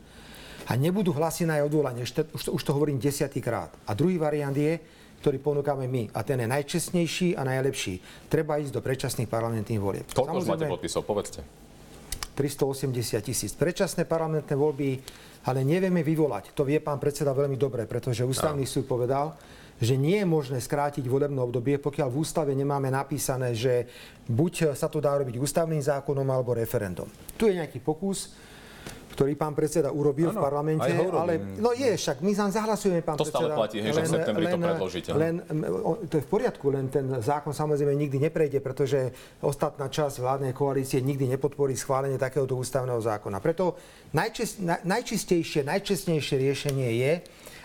A nebudú hlasy na jej odvolanie. Už to, už to hovorím desiatýkrát. A druhý variant je, ktorý ponúkame my. A ten je najčestnejší a najlepší. Treba ísť do predčasných parlamentných volieb. Koľko máte podpisov, povedzte. 380 tisíc. Predčasné parlamentné voľby ale nevieme vyvolať. To vie pán predseda veľmi dobre, pretože ústavný súd povedal, že nie je možné skrátiť volebné obdobie, pokiaľ v ústave nemáme napísané, že buď sa to dá robiť ústavným zákonom alebo referendum. Tu je nejaký pokus, ktorý pán predseda urobil ano, v parlamente, ale no je, však my vám zahlasujeme, pán to predseda. To stále platí, hej, že v septembri len, to predložíte. Len, to je v poriadku, len ten zákon samozrejme nikdy neprejde, pretože ostatná časť vládnej koalície nikdy nepodporí schválenie takéhoto ústavného zákona. Preto najčist, najčistejšie, najčestnejšie riešenie je,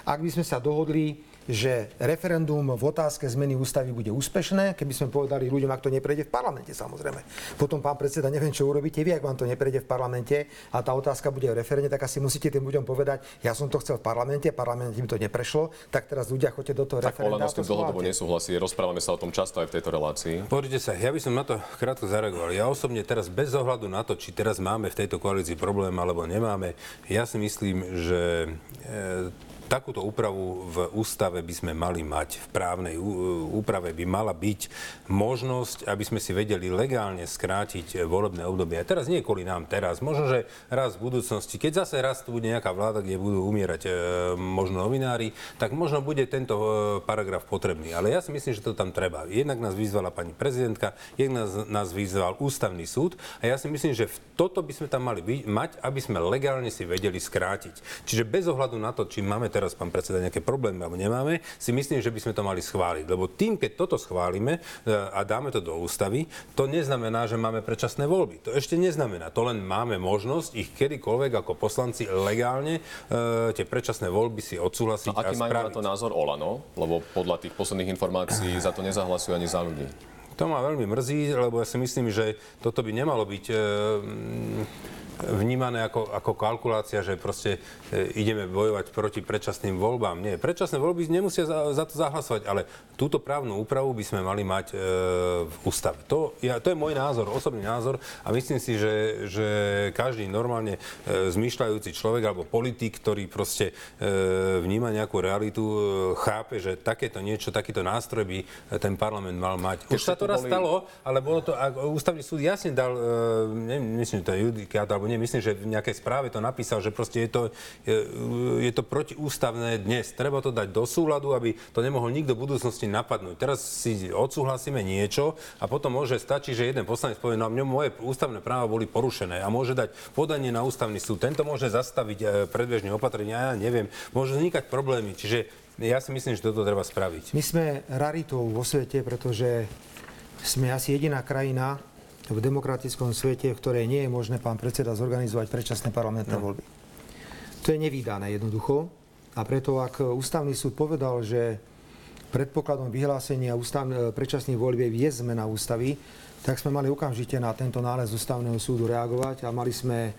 ak by sme sa dohodli že referendum v otázke zmeny ústavy bude úspešné, keby sme povedali ľuďom, ak to neprejde v parlamente samozrejme. Potom pán predseda, neviem, čo urobíte vy, ak vám to neprejde v parlamente a tá otázka bude v referende, tak asi musíte tým ľuďom povedať, ja som to chcel v parlamente, parlament im to neprešlo, tak teraz ľudia choďte do toho tak referenda. Tak s tým dlhodobo nesúhlasí, rozprávame sa o tom často aj v tejto relácii. Pozrite sa, ja by som na to krátko zareagoval. Ja osobne teraz bez ohľadu na to, či teraz máme v tejto koalícii problém alebo nemáme, ja si myslím, že e, takúto úpravu v ústave by sme mali mať. V právnej úprave by mala byť možnosť, aby sme si vedeli legálne skrátiť volebné obdobie. A teraz nie kvôli nám teraz, možno, že raz v budúcnosti, keď zase raz tu bude nejaká vláda, kde budú umierať e, možno novinári, tak možno bude tento e, paragraf potrebný. Ale ja si myslím, že to tam treba. Jednak nás vyzvala pani prezidentka, jednak nás, vyzval ústavný súd a ja si myslím, že v toto by sme tam mali mať, aby sme legálne si vedeli skrátiť. Čiže bez ohľadu na to, či máme teraz, pán predseda, nejaké problémy alebo nemáme, si myslím, že by sme to mali schváliť. Lebo tým, keď toto schválime e, a dáme to do ústavy, to neznamená, že máme predčasné voľby. To ešte neznamená. To len máme možnosť ich kedykoľvek ako poslanci legálne e, tie predčasné voľby si odsúhlasiť A aký a majú na spraviť. to názor Olano? Lebo podľa tých posledných informácií za to nezahlasujú ani za ľudí. To ma veľmi mrzí, lebo ja si myslím, že toto by nemalo byť e, vnímané ako, ako kalkulácia, že proste e, ideme bojovať proti predčasným voľbám. Nie, predčasné voľby nemusia za, za to zahlasovať, ale túto právnu úpravu by sme mali mať e, v ústave. To, ja, to je môj názor, osobný názor a myslím si, že, že každý normálne e, zmýšľajúci človek alebo politik, ktorý proste e, vníma nejakú realitu, e, chápe, že takéto niečo, takýto nástroj by ten parlament mal mať. Už sa to raz boli- stalo, ale bolo to, ústavný súd jasne dal, e, neviem, myslím, že to je judikát, alebo nie, myslím, že v nejakej správe to napísal, že proste je to, je, je to protiústavné dnes. Treba to dať do súladu, aby to nemohol nikto v budúcnosti napadnúť. Teraz si odsúhlasíme niečo a potom môže stačiť, že jeden poslanec povie, no moje ústavné práva boli porušené a môže dať podanie na ústavný súd. Tento môže zastaviť e, predbežné opatrenia, ja neviem, môžu vznikať problémy. Čiže ja si myslím, že toto treba spraviť. My sme raritou vo svete, pretože sme asi jediná krajina v demokratickom svete, v ktorej nie je možné, pán predseda, zorganizovať predčasné parlamentné No. voľby. To je nevydané jednoducho. A preto, ak ústavný súd povedal, že predpokladom vyhlásenia ústav, predčasných volieb je zmena ústavy, tak sme mali okamžite na tento nález ústavného súdu reagovať a mali sme e,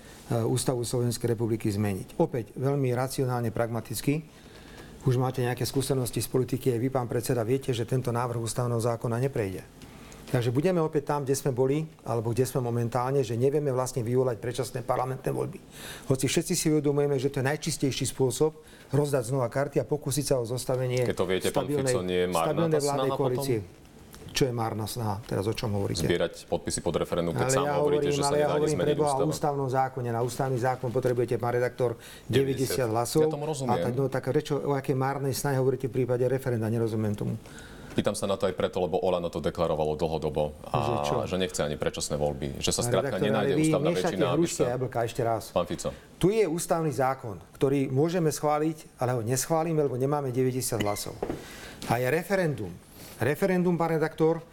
ústavu Slovenskej republiky zmeniť. Opäť veľmi racionálne, pragmaticky. Už máte nejaké skúsenosti z politiky, aj vy, pán predseda, viete, že tento návrh ústavného zákona neprejde. Takže budeme opäť tam, kde sme boli, alebo kde sme momentálne, že nevieme vlastne vyvolať predčasné parlamentné voľby. Hoci všetci si uvedomujeme, že to je najčistejší spôsob rozdať znova karty a pokúsiť sa o zostavenie Keď to viete, pán Fico, nie je stabilnej vládnej potom? koalície. Čo je márna snaha? Teraz o čom hovoríte? Zbierať podpisy pod referendum, keď Ale sám ja hovoríte, hovorím, že sa ale ja hovorím zmeniť preboha o ústavnom zákone. Na ústavný zákon potrebujete, pán redaktor, 90, 90 hlasov. Ja tomu rozumiem. A tak, no, tak prečo, o aké márnej snahe hovoríte v prípade referenda? Nerozumiem tomu. Pýtam sa na to aj preto, lebo Olano to deklarovalo dlhodobo a Že čo? že nechce ani predčasné voľby. Že sa skrátka nenájde ústavná väčšina, hrušky sa... jablka ešte raz. Pán Fico. Tu je ústavný zákon, ktorý môžeme schváliť, ale ho neschválime, lebo nemáme 90 hlasov. A je referendum. Referendum, pán redaktor,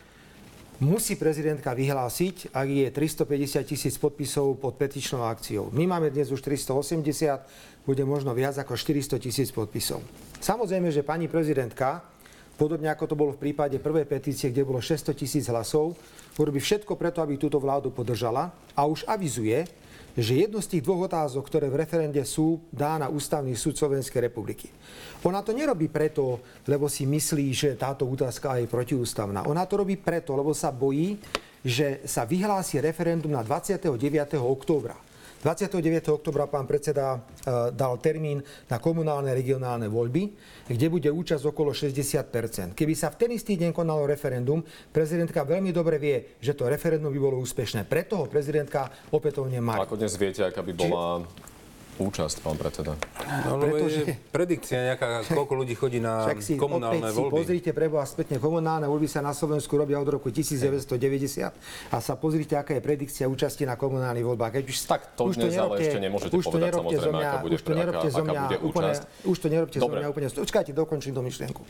musí prezidentka vyhlásiť, ak je 350 tisíc podpisov pod petičnou akciou. My máme dnes už 380, bude možno viac ako 400 tisíc podpisov. Samozrejme, že pani prezidentka, podobne ako to bolo v prípade prvej petície, kde bolo 600 tisíc hlasov, urobí všetko preto, aby túto vládu podržala a už avizuje, že jednu z tých dvoch otázok, ktoré v referende sú, dá na ústavný súd Slovenskej republiky. Ona to nerobí preto, lebo si myslí, že táto otázka je protiústavná. Ona to robí preto, lebo sa bojí, že sa vyhlási referendum na 29. októbra. 29. oktobra pán predseda e, dal termín na komunálne regionálne voľby, kde bude účasť okolo 60% Keby sa v ten istý deň konalo referendum, prezidentka veľmi dobre vie, že to referendum by bolo úspešné. Preto ho prezidentka opätovne má. Ako dnes viete, aká by bola účasť, pán predseda? No, lebo Pretože- je predikcia nejaká, koľko ľudí chodí na Však si komunálne opäť si voľby. pozrite preboha spätne, komunálne voľby sa na Slovensku robia od roku 1990 a sa pozrite, aká je predikcia účasti na komunálnych voľbách. Keď už, Tak to dnes ale ešte nemôžete už to povedať, nerobte zo samozrejme, mňa, aká bude- už to nerobte aká- zo aká mňa bude úplne, účasť. už to nerobte zo Dobre. mňa úplne. Počkajte, dokončím tú myšlienku.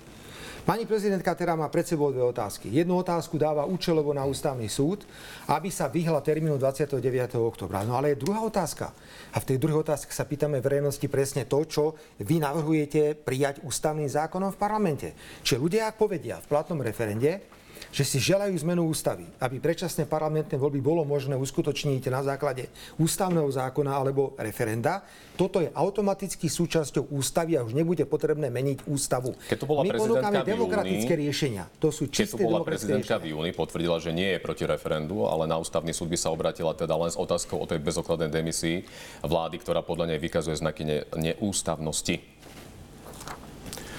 Pani prezidentka teda má pred sebou dve otázky. Jednu otázku dáva účelovo na ústavný súd, aby sa vyhla termínu 29. oktobra. No ale je druhá otázka. A v tej druhej otázke sa pýtame verejnosti presne to, čo vy navrhujete prijať ústavným zákonom v parlamente. Čiže ľudia, ak povedia v platnom referende, že si želajú zmenu ústavy, aby predčasné parlamentné voľby bolo možné uskutočniť na základe ústavného zákona alebo referenda. Toto je automaticky súčasťou ústavy a už nebude potrebné meniť ústavu. Keď tu bola My ponúkame v júni- demokratické riešenia. To sú Keď čisté tu bola demokratické prezidentka riešenia. v júni, potvrdila, že nie je proti referendu, ale na ústavný súd by sa obratila teda len s otázkou o tej bezokladnej demisii vlády, ktorá podľa nej vykazuje znaky ne- neústavnosti.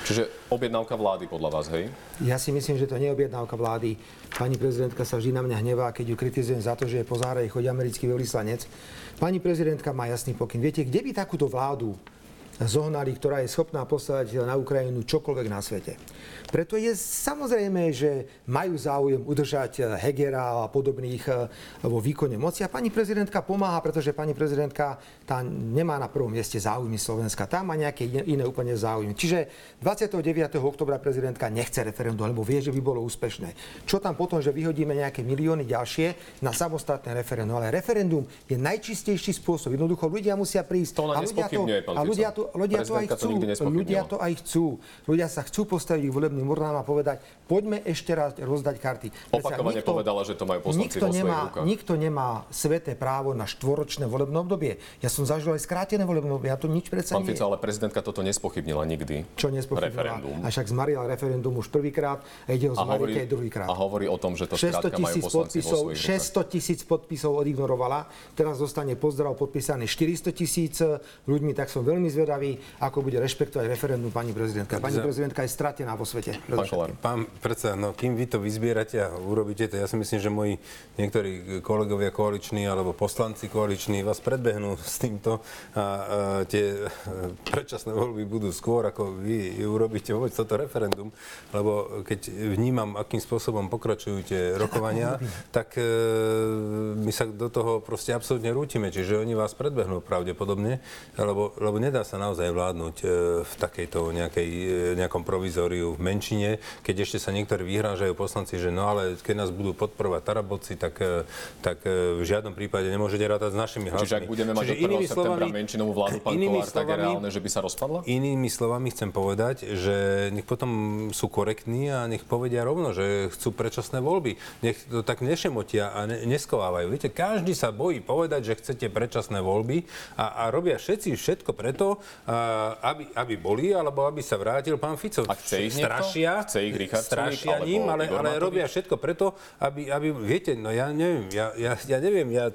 Čiže objednávka vlády podľa vás, hej? Ja si myslím, že to nie je objednávka vlády. Pani prezidentka sa vždy na mňa hnevá, keď ju kritizujem za to, že je po záhraji chodí americký veľvyslanec. Pani prezidentka má jasný pokyn. Viete, kde by takúto vládu zohnali, ktorá je schopná poslať na Ukrajinu čokoľvek na svete. Preto je samozrejme, že majú záujem udržať Hegera a podobných e, vo výkone moci. A pani prezidentka pomáha, pretože pani prezidentka tá nemá na prvom mieste záujmy Slovenska. Tá má nejaké iné, úplne záujmy. Čiže 29. oktobra prezidentka nechce referendum, lebo vie, že by bolo úspešné. Čo tam potom, že vyhodíme nejaké milióny ďalšie na samostatné referendum. Ale referendum je najčistejší spôsob. Jednoducho ľudia musia prísť. To a ľudia to, a ľudia to, ľudia to aj chcú. ľudia to aj chcú. Ľudia sa chcú postaviť k volebným urnám a povedať, poďme ešte raz rozdať karty. Opakovane povedala, že to majú poslanci nikto vo nemá, rukách. Nikto nemá sveté právo na štvoročné volebné obdobie. Ja som zažil aj skrátené volebné obdobie, ja to nič predsa Pán. Fico, ale prezidentka toto nespochybnila nikdy. Čo nespochybnila. Referendum. A však zmarila referendum už prvýkrát a ide ho A zmariť aj druhýkrát. a hovorí o tom, že to 600 skrátka majú tisíc podpisov, svojich rukách. 600 tisíc podpisov odignorovala. Teraz dostane pozdrav podpísaný 400 tisíc ľuďmi, tak som veľmi zvedavý, ako bude rešpektovať referendum pani prezidentka. Pani prezidentka je stratená vo svete. Pán Kolár. Pán predseda, no kým vy to vyzbierate a urobíte to, ja si myslím, že moji niektorí kolegovia koaliční alebo poslanci koaliční vás predbehnú s týmto a, a tie e, predčasné voľby budú skôr, ako vy urobíte vôbec toto referendum, lebo keď vnímam, akým spôsobom pokračujú tie rokovania, <laughs> tak e, my sa do toho proste absolútne rútime, čiže oni vás predbehnú pravdepodobne, lebo, lebo nedá sa naozaj vládnuť e, v takejto nejakej, e, nejakom provizóriu v menšine, keď ešte sa niektorí vyhrážajú poslanci, že no ale keď nás budú podporovať Tarabovci, tak, e, tak e, v žiadnom prípade nemôžete rátať s našimi hlasmi. Čiže ak budeme mať Čiže do 1. inými slovami- menšinovú vládu, pán inými Kolár, tak je slovami- reálne, že by sa rozpadla? Inými slovami chcem povedať, že nech potom sú korektní a nech povedia rovno, že chcú predčasné voľby. Nech to tak nešemotia a ne, neskovávajú. Viete, každý sa bojí povedať, že chcete predčasné voľby a, a robia všetci všetko preto, a, aby, aby boli, alebo aby sa vrátil pán Fico. A chce ich niekto? Strašia, Chce ich Richard strašia ním, ale, ale robia všetko preto, aby, aby, viete, no ja neviem, ja, ja, ja neviem, ja,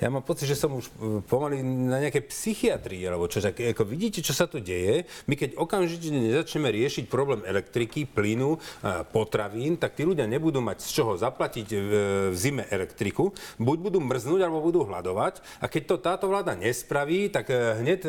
ja mám pocit, že som už e, pomaly na nejakej psychiatrii, alebo čo, tak, ako vidíte, čo sa tu deje, my keď okamžite nezačneme riešiť problém elektriky, plynu, potravín, tak tí ľudia nebudú mať z čoho zaplatiť e, v zime elektriku, buď budú mrznúť, alebo budú hľadovať a keď to táto vláda nespraví, tak e, hneď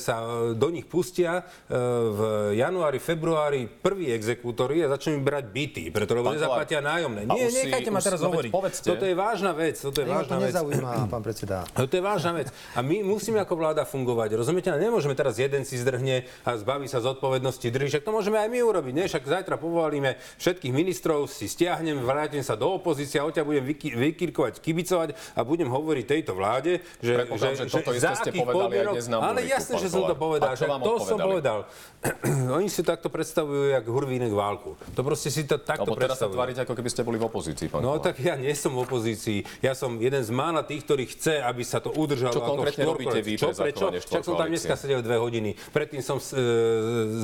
sa do nich pustia v januári, februári prví exekútori a začnú im brať byty, preto lebo nezaplatia nájomné. Nie, nechajte ma teraz hovoriť. povedzte. Toto je vážna vec, toto je to vážna vec. <clears throat> pán predseda. No to je vážna vec. A my musíme ako vláda fungovať. Rozumiete? A nemôžeme teraz jeden si zdrhne a zbaví sa zodpovednosti drží. Však to môžeme aj my urobiť. Nie? Však zajtra povolíme všetkých ministrov, si stiahnem, vrátim sa do opozície a odtiaľ budem vyky, vykirkovať, kibicovať a budem hovoriť tejto vláde, že, Predpokladám, že toto isté za ste povedali aj podmienok- dnes na Ale jasne, že som to povedal. Že to som povedal. <clears throat> Oni si takto predstavujú, jak hurvínek válku. To proste si to takto Lebo teraz sa tvárite, ako keby ste boli v opozícii, pán No Kolár. tak ja nie som v opozícii. Ja som jeden z mála tých, ktorí chce, aby sa to udržalo Čo ako konkrétne robíte vy Čo, pre prečo? Však som tam dneska sedel dve hodiny. Predtým som e,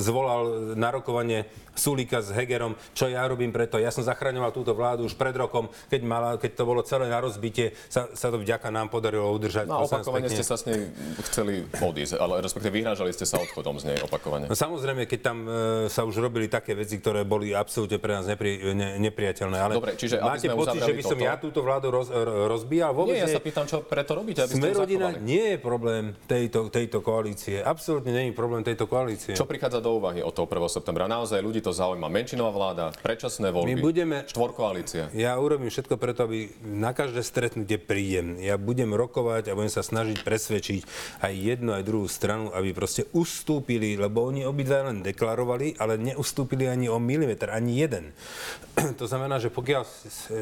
zvolal na rokovanie Sulíka s Hegerom, čo ja robím preto. Ja som zachraňoval túto vládu už pred rokom, keď, mala, keď to bolo celé na rozbitie, sa, sa to vďaka nám podarilo udržať. No opakovane ste sa s nej chceli odísť, ale respektíve vyhrážali ste sa odchodom z nej opakovane. No samozrejme, keď tam e, sa už robili také veci, ktoré boli absolútne pre nás nepri, ne, nepriateľné. Ale Dobre, čiže máte pocit, že by som toto- ja túto vládu roz, ro- rozbíjal? Vôbec Nie, ja sa pýtam, čo preto robíte, aby Sme rodina nie je problém tejto, tejto koalície. Absolútne nie je problém tejto koalície. Čo prichádza do úvahy od toho 1. septembra? Naozaj ľudí to zaujíma. Menšinová vláda, predčasné voľby, My budeme- štvorkoalícia. Ja urobím všetko preto, aby na každé stretnutie prídem. Ja budem rokovať a budem sa snažiť presvedčiť aj jednu, aj druhú stranu, aby proste ustúpili, lebo oni obidva len deklarovali, ale neustúpili ani o milimeter, ani jeden. <clears throat> To znamená, že pokiaľ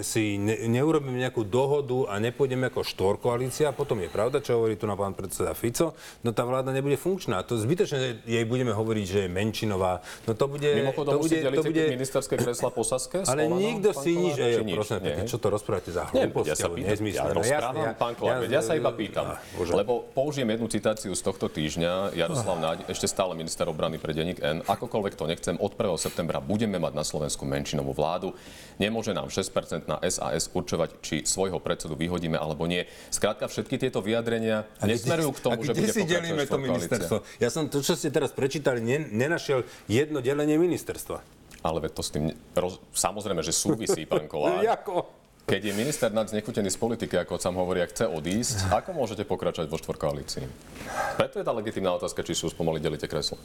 si- ne, neurobíme nejakú dohodu a nepôjdeme ako štvorkoalícia, potom je pravda, čo hovorí tu na pán predseda Fico, no tá vláda nebude funkčná. To zbytočne jej budeme hovoriť, že je menšinová. No to bude... Mimochodom, to bude, to bude, ministerské kresla po Saske? ale Olanom, nikto si nič, ej, prosím, pekne, čo to rozprávate za Nie, hlúposti, ja sa pýtam, ja No rozprávam, jasne, pán Kolár, veď ja sa iba pýtam. Lebo použijem jednu citáciu z tohto týždňa. Jaroslav Naď, ešte stále minister obrany pre denník N. Akokoľvek to nechcem, od 1. septembra budeme mať na Slovensku menšinovú vládu. Nemôže nám 6% na SAS určovať, či svojho predsedu vyhodíme alebo nie. Skrátka, všetky tieto vyjadrenia nesmerujú k tomu, a že kde bude si delíme to ministerstvo? Ja som to, čo ste teraz prečítali, ne, nenašiel jedno delenie ministerstva. Ale to s tým, roz... samozrejme, že súvisí, pán <laughs> Kolár. Jako? Keď je minister Nac nechutený z politiky, ako sám hovorí, ak chce odísť, ako môžete pokračovať vo štvorkoalícii? Preto je tá legitimná otázka, či si už pomaly delíte kreslo.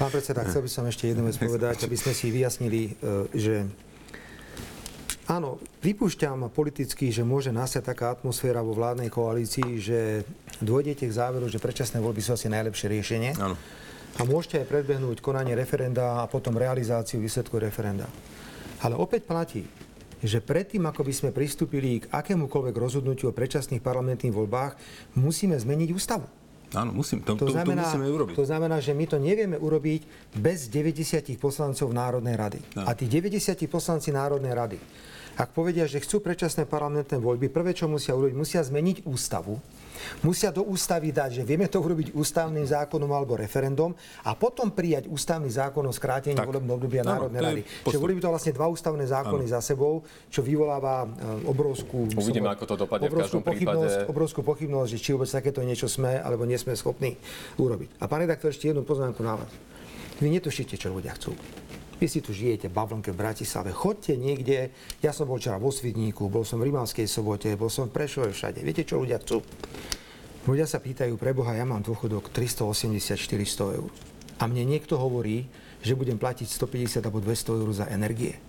Pán predseda, chcel by som ešte jednu vec povedať, aby sme si vyjasnili, e, že áno, vypúšťam politicky, že môže nastať taká atmosféra vo vládnej koalícii, že dôjdete k záveru, že predčasné voľby sú asi najlepšie riešenie. Áno. A môžete aj predbehnúť konanie referenda a potom realizáciu výsledku referenda. Ale opäť platí, že predtým, ako by sme pristúpili k akémukoľvek rozhodnutiu o predčasných parlamentných voľbách, musíme zmeniť ústavu. Áno, musím, to, To to, znamená, to musíme urobiť. to znamená, že my to nevieme urobiť bez 90 poslancov Národnej rady. No. A tí 90 poslanci Národnej rady, ak povedia, že chcú predčasné parlamentné voľby, prvé, čo musia urobiť, musia zmeniť ústavu, musia do ústavy dať, že vieme to urobiť ústavným zákonom alebo referendum a potom prijať ústavný zákon o skrátení volebného obdobia Národnej rady. postup. Čiže boli by to vlastne dva ústavné zákony za sebou, čo vyvoláva e, obrovskú... Uvidíme, som- ako to dopadne. V obrovskú prípade- pochybnosť, obrovskú pochybnosť, že či vôbec takéto niečo sme alebo nie sme schopní urobiť. A pán redaktor, ešte jednu poznámku na vás. Vy netušíte, čo ľudia chcú. Vy si tu žijete Bavlnke v Bratislave. Chodte niekde. Ja som bol včera vo Svidníku, bol som v Rimavskej sobote, bol som v Prešove všade. Viete, čo ľudia chcú? Ľudia sa pýtajú, preboha, ja mám dôchodok 380-400 eur. A mne niekto hovorí, že budem platiť 150 alebo 200 eur za energie.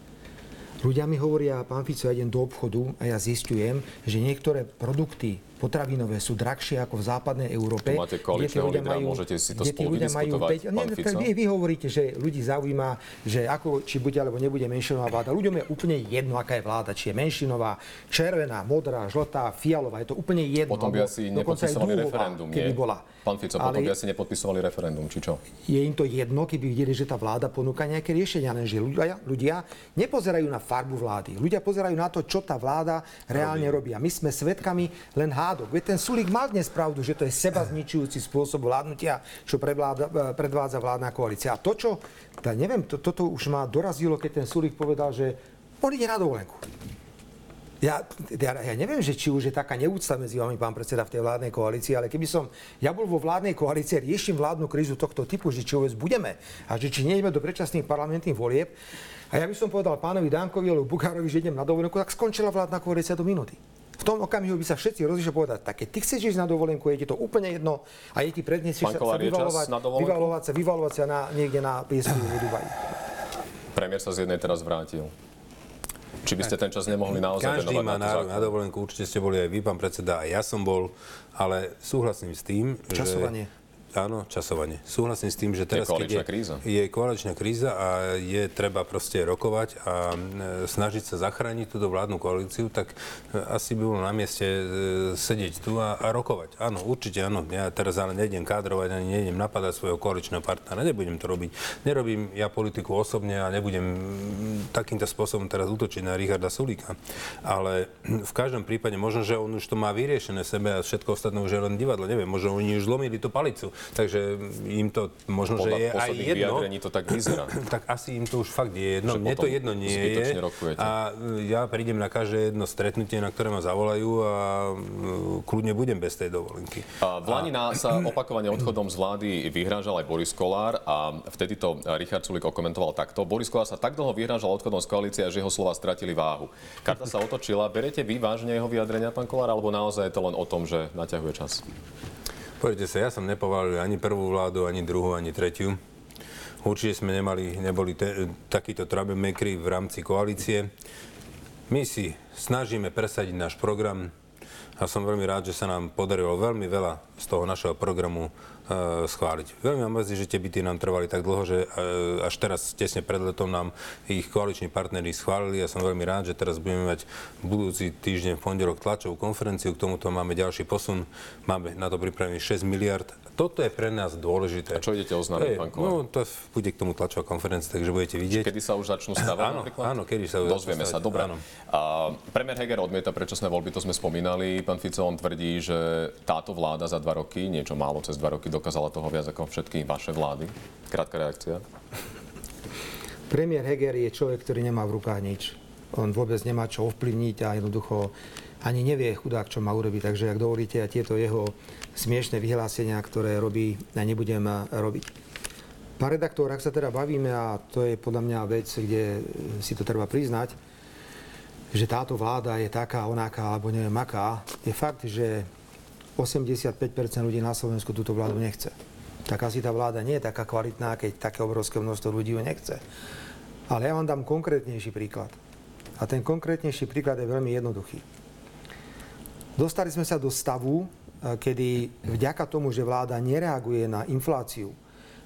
Ľudia mi hovoria, pán Fico, ja idem do obchodu a ja zistujem, že niektoré produkty potravinové sú drahšie ako v západnej Európe. Tu máte koaličného ľudia lídra, môžete si to spolu ľudia majú vydiskutovať, päť- pán Nie, Fico? Vy, vy hovoríte, že ľudí zaujíma, že ako, či bude alebo nebude menšinová vláda. Ľuďom je úplne jedno, aká je vláda, či je menšinová, červená, modrá, žltá, fialová. Je to úplne jedno. Potom by asi nepodpisovali dúhová, referendum, keby nie? bola. Pán Fico, Ale potom by asi nepodpisovali referendum, či čo? je im to jedno, keby videli, že tá vláda ponúka nejaké riešenia, lenže ľudia, ľudia nepozerajú na farbu vlády. Ľudia pozerajú na to, čo tá vláda reálne robí. A my sme svedkami len hádok. Veď ten Sulík mal dnes pravdu, že to je seba zničujúci spôsob vládnutia, čo prevláda, eh, predvádza vládna koalícia. A to, čo, tá, neviem, to, toto už ma dorazilo, keď ten Sulík povedal, že on ide na dovolenku. Ja, ja, ja neviem, že či už je taká neúcta medzi vami, pán predseda, v tej vládnej koalícii, ale keby som ja bol vo vládnej koalícii riešim vládnu krízu tohto typu, že či vôbec budeme a že či nejdeme do predčasných parlamentných volieb, a ja by som povedal pánovi Dankovi alebo Bukárovi, že idem na dovolenku, tak skončila vládna koalícia do minúty. V tom okamihu by sa všetci rozišli povedať, tak keď ty chceš ísť na dovolenku, je ti to úplne jedno a je ti prednesieš sa, sa vyvalovať, na dovolenku? vyvalovať sa, vyvalovať sa na, niekde na piesku v Dubaji. Premiér sa z jednej teraz vrátil. Či by ste ten čas nemohli naozaj Každý má na nárok na dovolenku, určite ste boli aj vy, pán predseda, aj ja som bol, ale súhlasím s tým, Časovanie. že... Áno, časovanie. Súhlasím s tým, že teraz, koaličná keď kríza. je, je koaličná kríza a je treba proste rokovať a e, snažiť sa zachrániť túto vládnu koalíciu, tak e, asi by bolo na mieste e, sedieť tu a, a rokovať. Áno, určite áno. Ja teraz ale nejdem kádrovať, ani nejdem napadať svojho koaličného partnera. Nebudem to robiť. Nerobím ja politiku osobne a nebudem takýmto spôsobom teraz útočiť na Richarda Sulíka. Ale v každom prípade možno, že on už to má vyriešené sebe a všetko ostatné už je len divadlo. Neviem, možno oni už zlomili tú palicu. Takže im to možno, že Podľa je aj jedno. vyjadrení to tak vyzerá. <clears throat> tak asi im to už fakt je jedno. Že Mne to jedno nie je. rokujete. A e, ja prídem na každé jedno stretnutie, na ktoré ma zavolajú a e, kľudne budem bez tej dovolenky. A v Lani na- <clears throat> sa opakovane odchodom z vlády vyhrážal aj Boris Kolár a vtedy to Richard Sulik okomentoval takto. Boris Kolár sa tak dlho vyhrážal odchodom z koalície, že jeho slova stratili váhu. Karta sa otočila. Berete vy vážne jeho vyjadrenia, pán Kolár, alebo naozaj je to len o tom, že naťahuje čas? Poďte sa, ja som nepovalil ani prvú vládu, ani druhú, ani tretiu. Určite sme nemali, neboli te, takíto troublemakeri v rámci koalície. My si snažíme presadiť náš program a som veľmi rád, že sa nám podarilo veľmi veľa z toho našeho programu schváliť. Veľmi ma mrzí, že tie byty nám trvali tak dlho, že e, až teraz, tesne pred letom, nám ich koaliční partneri schválili. Ja som veľmi rád, že teraz budeme mať budúci týždeň v pondelok tlačovú konferenciu. K tomuto máme ďalší posun. Máme na to pripravených 6 miliard. Toto je pre nás dôležité. A čo idete oznámiť, pán Kolár? No, to bude k tomu tlačová konferencia, takže budete vidieť. Kedy sa už začnú stavať Áno, napríklad? áno, kedy sa už Dozvieme sa, dobre. áno. A premiér Heger odmieta predčasné voľby, to sme spomínali. Pán Fico, on tvrdí, že táto vláda za dva roky, niečo málo cez dva roky, dokázala toho viac ako všetky vaše vlády. Krátka reakcia. Premiér Heger je človek, ktorý nemá v rukách nič. On vôbec nemá čo ovplyvniť a jednoducho ani nevie chudák, čo má urobiť. Takže ak dovolíte, ja tieto jeho smiešné vyhlásenia, ktoré robí, ja nebudem eh, robiť. Pán redaktor, ak sa teda bavíme, a to je podľa mňa vec, kde si to treba priznať, že táto vláda je taká, onaká, alebo neviem aká, je fakt, že 85% ľudí na Slovensku túto vládu nechce. Tak asi tá vláda nie je taká kvalitná, keď také obrovské množstvo ľudí ju nechce. Ale ja vám dám konkrétnejší príklad. A ten konkrétnejší príklad je veľmi jednoduchý. Dostali sme sa do stavu, eh, kedy vďaka tomu, že vláda nereaguje na infláciu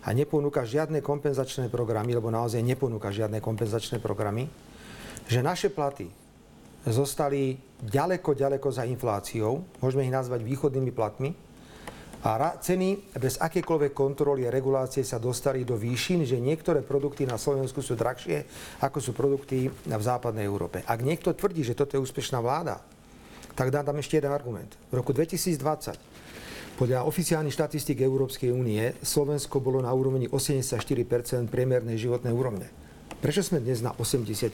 a neponúka žiadne kompenzačné programy, lebo naozaj neponúka žiadne kompenzačné programy, že naše platy zostali ďaleko, ďaleko za infláciou, môžeme ich nazvať východnými platmi, a ceny bez akékoľvek kontroly a regulácie sa dostali do výšin, že niektoré produkty na Slovensku sú drahšie, ako sú produkty v západnej Európe. Ak niekto tvrdí, že toto je úspešná vláda, tak dám tam ešte jeden argument. V roku 2020 podľa oficiálnych štatistík Európskej únie Slovensko bolo na úrovni 84% priemernej životnej úrovne. Prečo sme dnes na 80%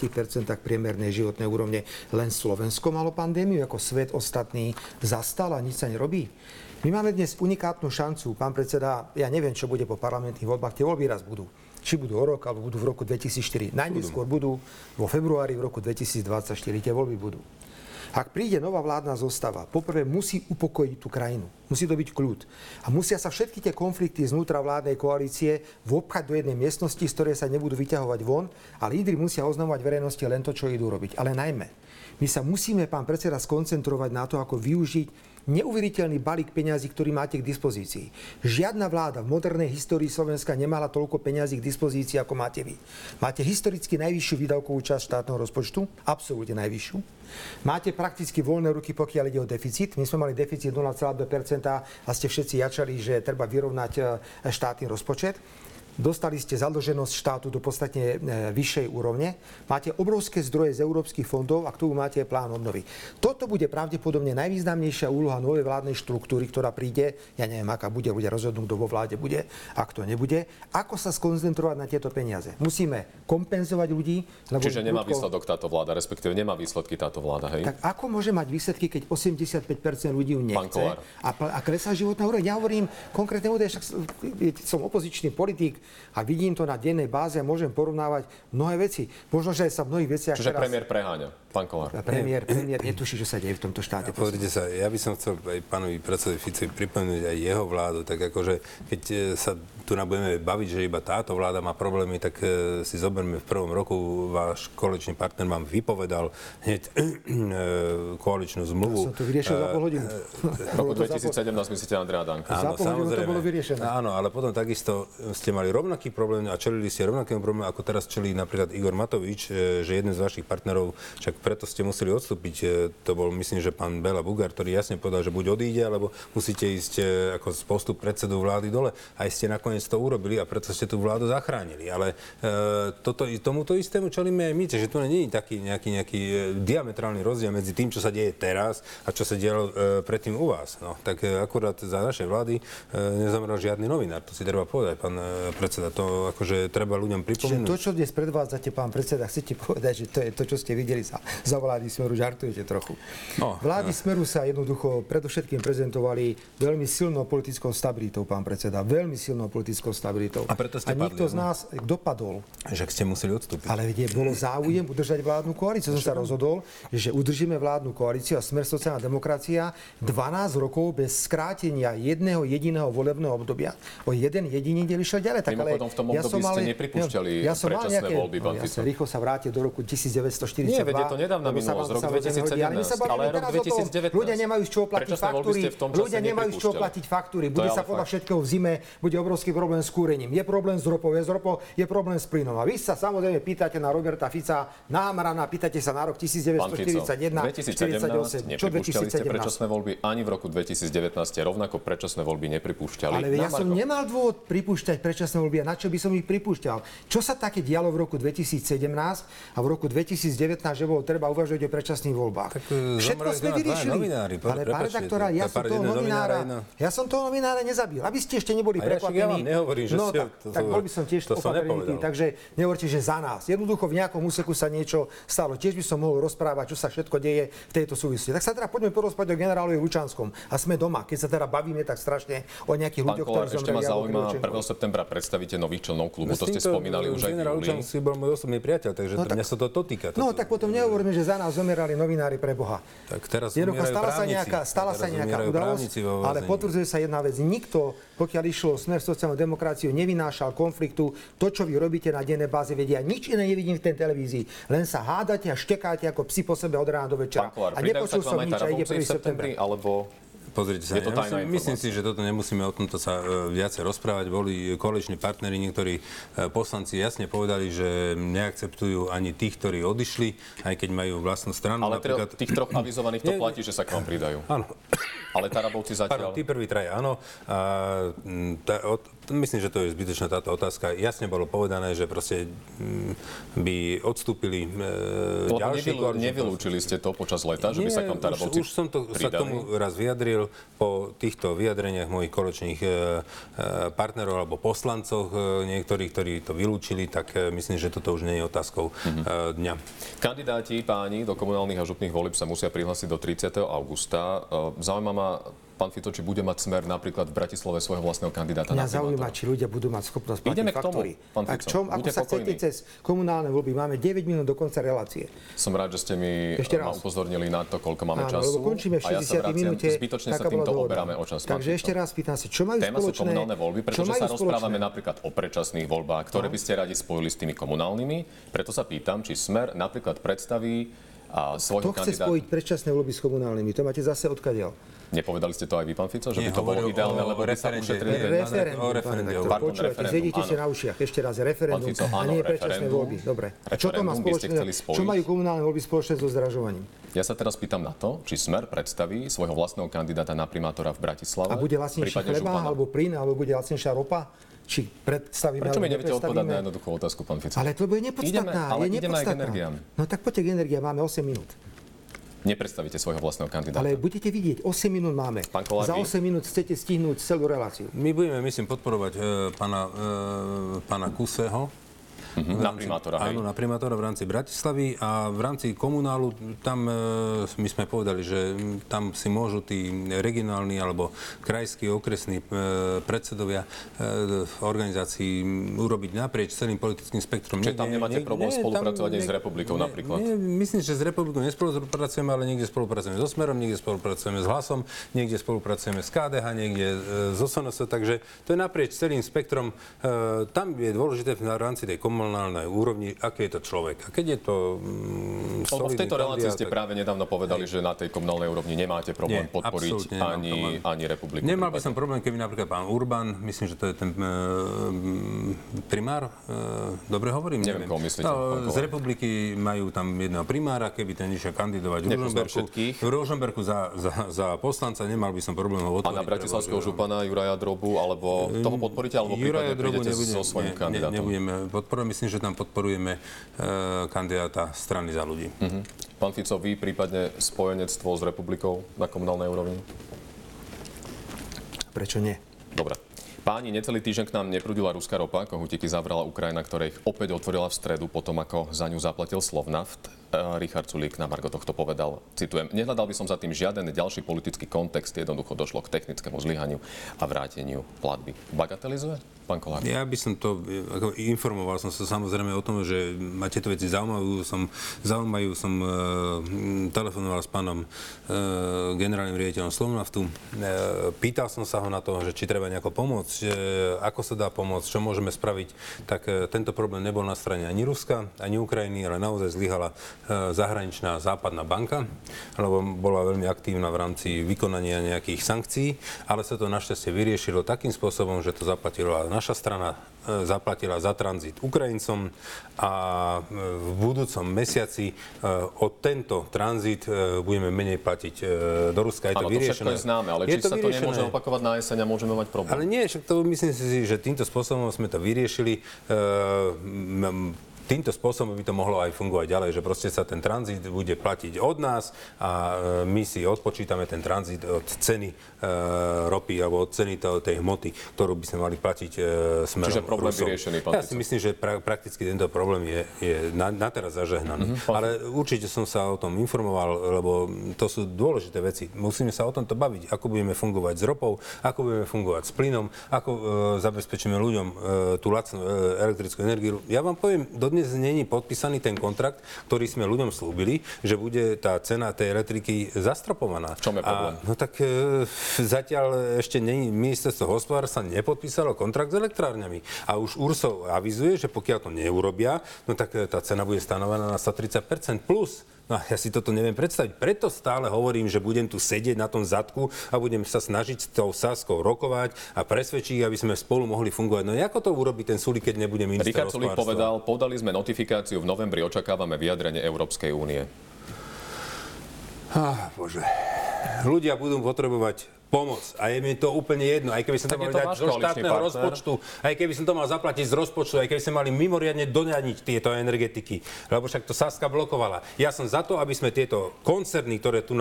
priemernej životnej úrovne? Len Slovensko malo pandémiu, ako svet ostatný zastal a nič sa nerobí? My máme dnes unikátnu šancu, pán predseda, ja neviem, čo bude po parlamentných voľbách, tie voľby raz budú. Či budú o rok, alebo budú v roku 2004. Najneskôr budú vo februári v roku 2024, tie voľby budú. Ak príde nová vládna zostava, poprvé musí upokojiť tú krajinu. Musí to byť kľud. A musia sa všetky tie konflikty znútra vládnej koalície vopchať do jednej miestnosti, z ktorej sa nebudú vyťahovať von, ale lídry musia oznamovať verejnosti len to, čo idú robiť. Ale najmä, my sa musíme, pán predseda, skoncentrovať na to, ako využiť neuveriteľný balík peňazí, ktorý máte k dispozícii. Žiadna vláda v modernej histórii Slovenska nemala toľko peňazí k dispozícii, ako máte vy. Máte historicky najvyššiu výdavkovú časť štátneho rozpočtu, absolútne najvyššiu. Máte prakticky voľné ruky, pokiaľ ide o deficit. My sme mali deficit 0,2% a ste všetci jačali, že treba vyrovnať e, štátny rozpočet. Dostali ste zadlženosť štátu do podstatne e, vyššej úrovne. Máte obrovské zdroje z európskych fondov a k tomu máte plán obnovy. Toto bude pravdepodobne najvýznamnejšia úloha novej vládnej štruktúry, ktorá príde, ja neviem, aká bude, bude rozhodnúť, kto vo vláde bude, ak to nebude. Ako sa skoncentrovať na tieto peniaze? Musíme kompenzovať ľudí. Lebo Čiže nemá prudko- výsledok táto vláda, respektíve nemá výsledky táto vláda, hej? tak ako môže mať výsledky, keď 85% ľudí ju nechce a, a klesá životná úroveň? Ja hovorím konkrétne údaje, však som opozičný politik a vidím to na dennej báze a môžem porovnávať mnohé veci. Možno, že sa v mnohých veciach Čiže teraz... premiér preháňa, pán Kolár. Premiér, premiér netuší, čo sa deje v tomto štáte. Pozrite sa, ja by som chcel aj pánovi predsedovi Ficovi pripomenúť aj jeho vládu, tak akože keď e, sa tu na budeme baviť, že iba táto vláda má problémy, tak e, si zoberme v prvom roku, váš koaličný partner vám vypovedal hneď e, koaličnú zmluvu. Som to vyriešil za pol hodinu. V roku 2017 myslíte Andrea Danka. Bolo vyriešené. Áno, ale potom takisto ste mali rovnaký problém a čelili ste rovnakému problému, ako teraz čelí napríklad Igor Matovič, e, že jeden z vašich partnerov, však preto ste museli odstúpiť, e, to bol myslím, že pán Bela Bugar, ktorý jasne povedal, že buď odíde, alebo musíte ísť e, ako z postup predsedu vlády dole. Aj ste nakoniec to urobili a preto ste tú vládu zachránili. Ale toto, tomuto istému čelíme aj my, že tu nie je taký nejaký, nejaký diametrálny rozdiel medzi tým, čo sa deje teraz a čo sa dialo predtým u vás. No, tak akurát za našej vlády nezomrel žiadny novinár, to si treba povedať, pán e, predseda. To akože treba ľuďom Čiže pripomenúť. to, čo dnes predvádzate, pán predseda, chcete povedať, že to je to, čo ste videli za, za vlády Smeru, žartujete trochu. No, vlády Smeru sa jednoducho predovšetkým prezentovali veľmi silnou politickou stabilitou, pán predseda. Veľmi silnou politickou stabilitou. A preto ste A nikto padli, z no. nás dopadol. Že ste museli odstúpiť. Ale vedie, bolo záujem udržať vládnu koalíciu. Som sa rozhodol, že udržíme vládnu koalíciu a Smer sociálna demokracia 12 rokov bez skrátenia jedného jediného volebného obdobia o jeden jediný deň išiel ďalej. Tak, ale Mimochodom, v tom období ste nepripúšťali predčasné voľby, pán ja sa rýchlo sa vrátil do roku 1942. Nie, veď je to nedávna minulosť, rok samozrejme hodí. Ale my sa 2017, bavíme ale rok teraz o tom. 2019. Ľudia nemajú z čoho platiť faktúry. Ľudia nemajú z čoho platiť faktúry. Bude sa ale podľa všetkého v zime, bude obrovský problém s kúrením. Je problém s ropou, je s ropou, je problém s plynom. A vy sa samozrejme pýtate na Roberta Fica, na Hamrana, pýtate sa na rok Pán Fico, 1941, 2017 48. Čo nepripúšťali ste 2017? predčasné voľby, ani v roku 2019 ste rovnako predčasné voľby nepripúšťali. Ale ja som nemal dôvod pripúšťať predčasné voľby. A na čo by som ich pripúšťal? Čo sa také dialo v roku 2017 a v roku 2019, že bolo treba uvažovať o predčasných voľbách? Tak, e, Všetko zomreli sme vyriešili. novinári, po- Ale pán redaktora, to- ja to som toho novinára, novinára, ja som toho novinára nezabil. Aby ste ešte neboli prekvapení. ja vám nehovorím, že no, ste- tak, to- tak bol by som tiež to som opatrný, takže nehovorte, že za nás. Jednoducho v nejakom úseku sa niečo stalo. Tiež by som mohol rozprávať, čo sa všetko deje v tejto súvislosti. Tak sa teda poďme porozprávať o generálovi Lučanskom. A sme doma. Keď sa teda bavíme tak strašne o nejakých Pán ľuďoch, Kolár, ktorí ešte ma zomreli. zaujíma, Krivočenkovi. 1. septembra predstavíte nových členov klubu, No to ste spomínali už aj v Generál júli. Lučanský bol môj osobný priateľ, takže No to, tak- mňa sa to, to týka. No toto. tak potom nehovorte, hovoríme, že za nás zomierali novinári pre Boha. Tak teraz Jednoducho stala sa nejaká, stala sa nejaká udalosť, ale potvrdzuje sa jedna vec. Nikto, pokiaľ išlo smer sociálnu demokraciu, nevynášal konfliktu. To, čo vy robíte na dennej báze, vedia, nič iné nevidím v tej televízii. Len sa hádate a štekáte ako psi po sebe od rána do večera. Pán Kolár, a nepočul som nič a ide Tarabovci 1. v septembri, september. alebo Pozrite sa, Je to ja myslím, myslím si, že toto nemusíme o tomto sa e, viacej rozprávať. Boli koaliční partneri, niektorí e, poslanci jasne povedali, že neakceptujú ani tých, ktorí odišli, aj keď majú vlastnú stranu. ale tro, tých troch avizovaných to platí, že sa k vám pridajú. Áno. Ale Tarabovci Pardon, zatiaľ... tí prví traja, áno. A, tá, od, myslím, že to je zbytočná táto otázka. Jasne bolo povedané, že proste mm, by odstúpili e, ďalší koaliční nevylúčili ste to počas leta, že by sa vám Tarabovci už, už som to, sa k tomu raz vyjadril po týchto vyjadreniach mojich koločných e, e, partnerov alebo poslancoch e, niektorých, ktorí to vylúčili, tak e, myslím, že toto už nie je otázkou Mhm. e, dňa. Kandidáti páni do komunálnych a župných volieb sa musia prihlásiť do 30. augusta. E, Zaujíma ma, pán Fico, či bude mať smer napríklad v Bratislave svojho vlastného kandidáta Mňa na zaujíma, či ľudia budú mať schopnosť platiť Ideme k tomu, pán A Fico. čom, ako sa chcete cez komunálne voľby? Máme 9 minút do konca relácie. Som rád, že ste mi Ešte ma raz. upozornili na to, koľko máme Áno, času. lebo končíme v a ja sa 60 vraciam, minúte. zbytočne sa týmto oberáme o čas. Takže ešte raz pýtam sa, čo majú Téma sú spoločné? komunálne voľby, pretože sa rozprávame napríklad o predčasných voľbách, ktoré by ste radi spojili s tými komunálnymi. Preto sa pýtam, či Smer napríklad predstaví a svojho Kto chce kandidáta... spojiť predčasné voľby s komunálnymi? To máte zase odkiaľ. Nepovedali ste to aj vy, pán Fico, že by Nie, to bolo ideálne, lebo by sa ušetrili... Referendum, o pardon, zjedite na ušiach. Ešte raz, referendum Fico, a áno, nie predčasné voľby. Dobre. A čo to má by spoločné? Čo majú komunálne voľby spoločné so zdražovaním? Ja sa teraz pýtam na to, či Smer predstaví svojho vlastného kandidáta na primátora v Bratislave. A bude lacnejší chleba, alebo plyn, alebo bude lacnejšia ropa? Či predstavíme, Prečo mi neviete odpovedať na jednoduchú otázku, pán Fico? Ale to bude nepodstatná. Ideme- ale je ideme aj k energiám. No tak poďte k energiám, máme 8 minút. Nepredstavíte svojho vlastného kandidáta. Ale budete vidieť, 8 minút máme. Pán Kolár, Za vy? 8 minút chcete stihnúť celú reláciu. My budeme, myslím, podporovať e, pána, e, pána Kuseho. Mhm, na primátora, hej? Áno, na primátora v rámci Bratislavy a v rámci komunálu tam e, my sme povedali, že tam si môžu tí regionálni alebo krajskí, okresní e, predsedovia e, organizácií urobiť naprieč celým politickým spektrom. Čiže tam nemáte problém spolupracovať aj s Republikou napríklad? Nie, myslím, že s Republikou nespolupracujeme, ale niekde spolupracujeme so Smerom, niekde spolupracujeme s Hlasom, niekde spolupracujeme s KDH, niekde e, so SNS, takže to je naprieč celým spektrom. E, tam je dôležité v rámci tej komunálnej úrovni, aký je to človek. A keď je to mm, Lebo v tejto relácii ste tak- práve nedávno povedali, že na tej komunálnej úrovni nemáte problém Nie, podporiť ani, problém. ani republiku. Nemal by prípadne. som problém, keby napríklad pán Urban, myslím, že to je ten e, primár, e, dobre hovorím? Neviem, koho myslíte, No, z republiky majú tam jedného primára, keby ten išiel kandidovať v Ružomberku. V Ružomberku za, za, za poslanca nemal by som problém ho A otvoriť. na bratislavského župana Juraja Drobu, alebo toho podporíte, alebo prípadne Juraja Drobu prídete nebudem- so svojím ne- kandidátom? Ne, nebudeme podporovať, myslím, že tam podporujeme e, kandidáta strany za ľudí. Mhm. Pán Fico, vy prípadne spojenectvo s republikou na komunálnej úrovni? Prečo nie? Dobre. Páni, necelý týždeň k nám neprudila ruská ropa, kohutiky zavrala Ukrajina, ktorá ich opäť otvorila v stredu, potom ako za ňu zaplatil Slovnaft. E, Richard Sulík na Margo tohto povedal, citujem, nehľadal by som za tým žiaden ďalší politický kontext, jednoducho došlo k technickému zlyhaniu a vráteniu platby. Bagatelizuje, pán Kolár? Ja by som to, ako informoval som sa samozrejme o tom, že ma tieto veci zaujímajú. Som, zaujímajú, som e, telefonoval s pánom e, generálnym riaditeľom Slovnaftu. E, pýtal som sa ho na to, že či treba nejako pomôcť, e, ako sa dá pomôcť, čo môžeme spraviť. Tak e, tento problém nebol na strane ani Ruska, ani Ukrajiny, ale naozaj zlyhala zahraničná západná banka, lebo bola veľmi aktívna v rámci vykonania nejakých sankcií, ale sa to našťastie vyriešilo takým spôsobom, že to zaplatila naša strana, e, zaplatila za tranzit Ukrajincom a e, v budúcom mesiaci e, o tento tranzit e, budeme menej platiť e, do Ruska. Je to Áno, to vyriešené. je známe, ale Je či sa to vyriešené. nemôže opakovať na jeseň a môžeme mať problém? Ale nie, však to myslím si, že týmto spôsobom sme to vyriešili. Týmto spôsobom by to mohlo aj fungovať ďalej, že proste sa ten tranzit bude platiť od nás a e, my si odpočítame ten tranzit od ceny e, ropy alebo od ceny tej hmoty, ktorú by sme mali platiť e, smerom Čiže problém Rusom. vyriešený, pán Ja si myslím, že pra, prakticky tento problém je, je na, na teraz zažehnaný. Ale určite som sa o tom informoval, lebo to sú dôležité veci. Musíme sa o tomto baviť, ako budeme fungovať s ropou, ako budeme fungovať s plynom, ako e, zabezpečíme ľuďom e, tú lacnú e, elektrickú energiu. Ja vám poviem, do dodnes není podpísaný ten kontrakt, ktorý sme ľuďom slúbili, že bude tá cena tej elektriky zastropovaná. V čom je problém? A, no tak e, zatiaľ ešte není, ministerstvo hospodárstva nepodpísalo kontrakt s elektrárňami. A už URSO avizuje, že pokiaľ to neurobia, no tak e, tá cena bude stanovená na 130% plus. No ja si toto neviem predstaviť. Preto stále hovorím, že budem tu sedieť na tom zadku a budem sa snažiť s tou Saskou rokovať a presvedčiť, aby sme spolu mohli fungovať. No ako to urobí ten Sulik, keď nebude minister Richard Sulik povedal, podali sme notifikáciu, v novembri očakávame vyjadrenie Európskej únie. Ah, bože. Ľudia budú potrebovať pomoc. A je mi to úplne jedno, aj keby som to mal dať zo štátneho partner. rozpočtu, aj keby som to mal zaplatiť z rozpočtu, aj keby sme mali mimoriadne doňaniť tieto energetiky, lebo však to Saska blokovala. Ja som za to, aby sme tieto koncerny, ktoré tu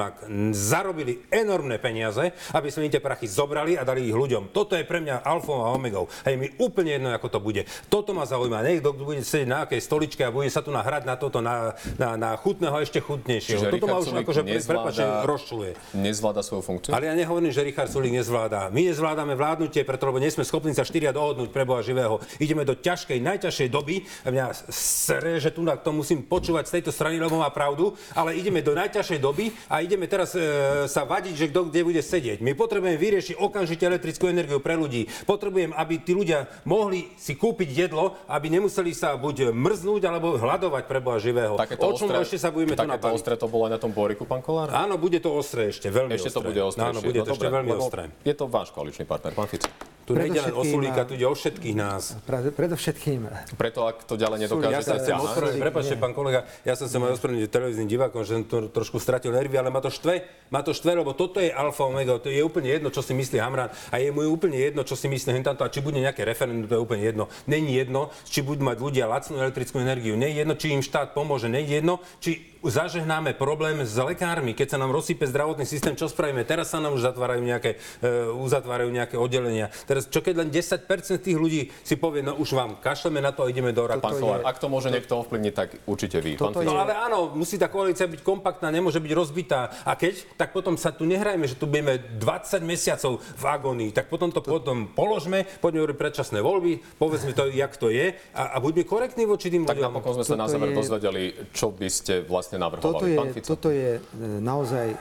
zarobili enormné peniaze, aby sme im tie prachy zobrali a dali ich ľuďom. Toto je pre mňa alfou a omegou. A je mi úplne jedno, ako to bude. Toto ma zaujíma. Niekto bude sedieť na akej stoličke a bude sa tu nahrať na toto, na, na, na chutného ešte chutnejšieho. Čiže toto ma Richard už Sulik akože, nezvláda- rozčuluje. Nezvláda svoju funkciu? Ale ja nehovorím, že Richard Sulik nezvláda. My nezvládame vládnutie, preto lebo nie sme schopní sa štyria dohodnúť pre Boha živého. Ideme do ťažkej, najťažšej doby. A mňa sere, že tu to musím počúvať z tejto strany, lebo má pravdu, ale ideme do najťažšej doby a ideme teraz e, sa vadiť, že kto kde bude sedieť. My potrebujeme vyriešiť okamžite elektrickú energiu pre ľudí. Potrebujem, aby tí ľudia mohli si kúpiť jedlo, aby nemuseli sa buď mrznúť alebo hľadovať pre Boha živého. Takéto o čom ostré, ešte sa budeme tu takéto nabaviť? ostré to bolo aj na tom Boriku, pán Kolár? Áno, bude to ostré ešte, veľmi Ešte ostré. to bude ostrejšie. Áno, bude No to ešte dobre, veľmi ostré. Je to váš koaličný partner, pán Fico. Tu nejde len o Sulíka, tu ide o všetkých nás. Pre- Predovšetkým Preto ak to ďalej Ja nedokážete sa chcem ospravedlniť, prepáčte, pán kolega, ja sa chcem aj ospravedlniť televíznym divákom, že som to trošku stratil nervy, ale ma to štve, ma to štve, lebo toto je alfa omega, to je úplne jedno, čo si myslí Hamran a je mu úplne jedno, čo si myslí hentanto a či bude nejaké referendum, to je úplne jedno. Není jedno, či budú mať ľudia lacnú elektrickú energiu, nie je jedno, či im štát pomôže, nie je jedno, či zažehnáme problém s lekármi, keď sa nám rozsype zdravotný systém, čo spravíme? Teraz sa nám už zatvárajú nejaké, uh, uzatvárajú nejaké oddelenia. Teraz čo keď len 10% tých ľudí si povie, no už vám kašleme na to a ideme do pán raku. Kolár, ak to môže niekto ovplyvniť, tak určite vy. Pán Toto. No ale áno, musí tá koalícia byť kompaktná, nemôže byť rozbitá. A keď, tak potom sa tu nehrajme, že tu budeme 20 mesiacov v agónii. Tak potom to potom položme, poďme robiť predčasné voľby, povedzme to, jak to je a, a buďme korektní voči tým Tak ľuďom. napokon sme sa na záver je- dozvedeli, čo by ste vlastne Toto navrhovali. Pán je, Fico. toto je e, naozaj e,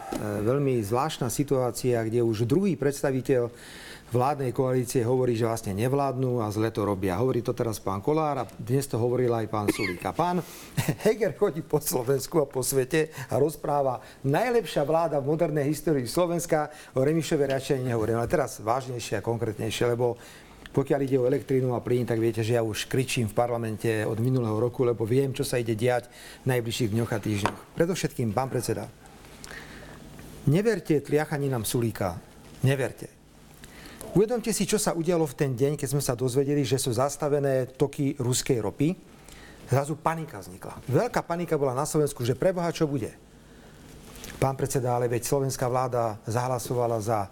veľmi zvláštna situácia, kde už druhý predstaviteľ vládnej koalície hovorí, že vlastne nevládnu a zle to robia. Hovorí to teraz pán Kolár a dnes to hovoril aj pán Sulík. A pán <laughs> Heger chodí po Slovensku a po svete a rozpráva najlepšia vláda v modernej histórii Slovenska. O Remišove radšej nehovorím, ale teraz vážnejšie a konkrétnejšie, lebo pokiaľ ide o elektrínu a plyn, tak viete, že ja už kričím v parlamente od minulého roku, lebo viem, čo sa ide diať v najbližších dňoch a týždňoch. Predovšetkým, pán predseda, neverte tliachaninám Sulíka. Neverte. Uvedomte si, čo sa udialo v ten deň, keď sme sa dozvedeli, že sú zastavené toky ruskej ropy. Zrazu panika vznikla. Veľká panika bola na Slovensku, že preboha čo bude. Pán predseda, ale veď slovenská vláda zahlasovala za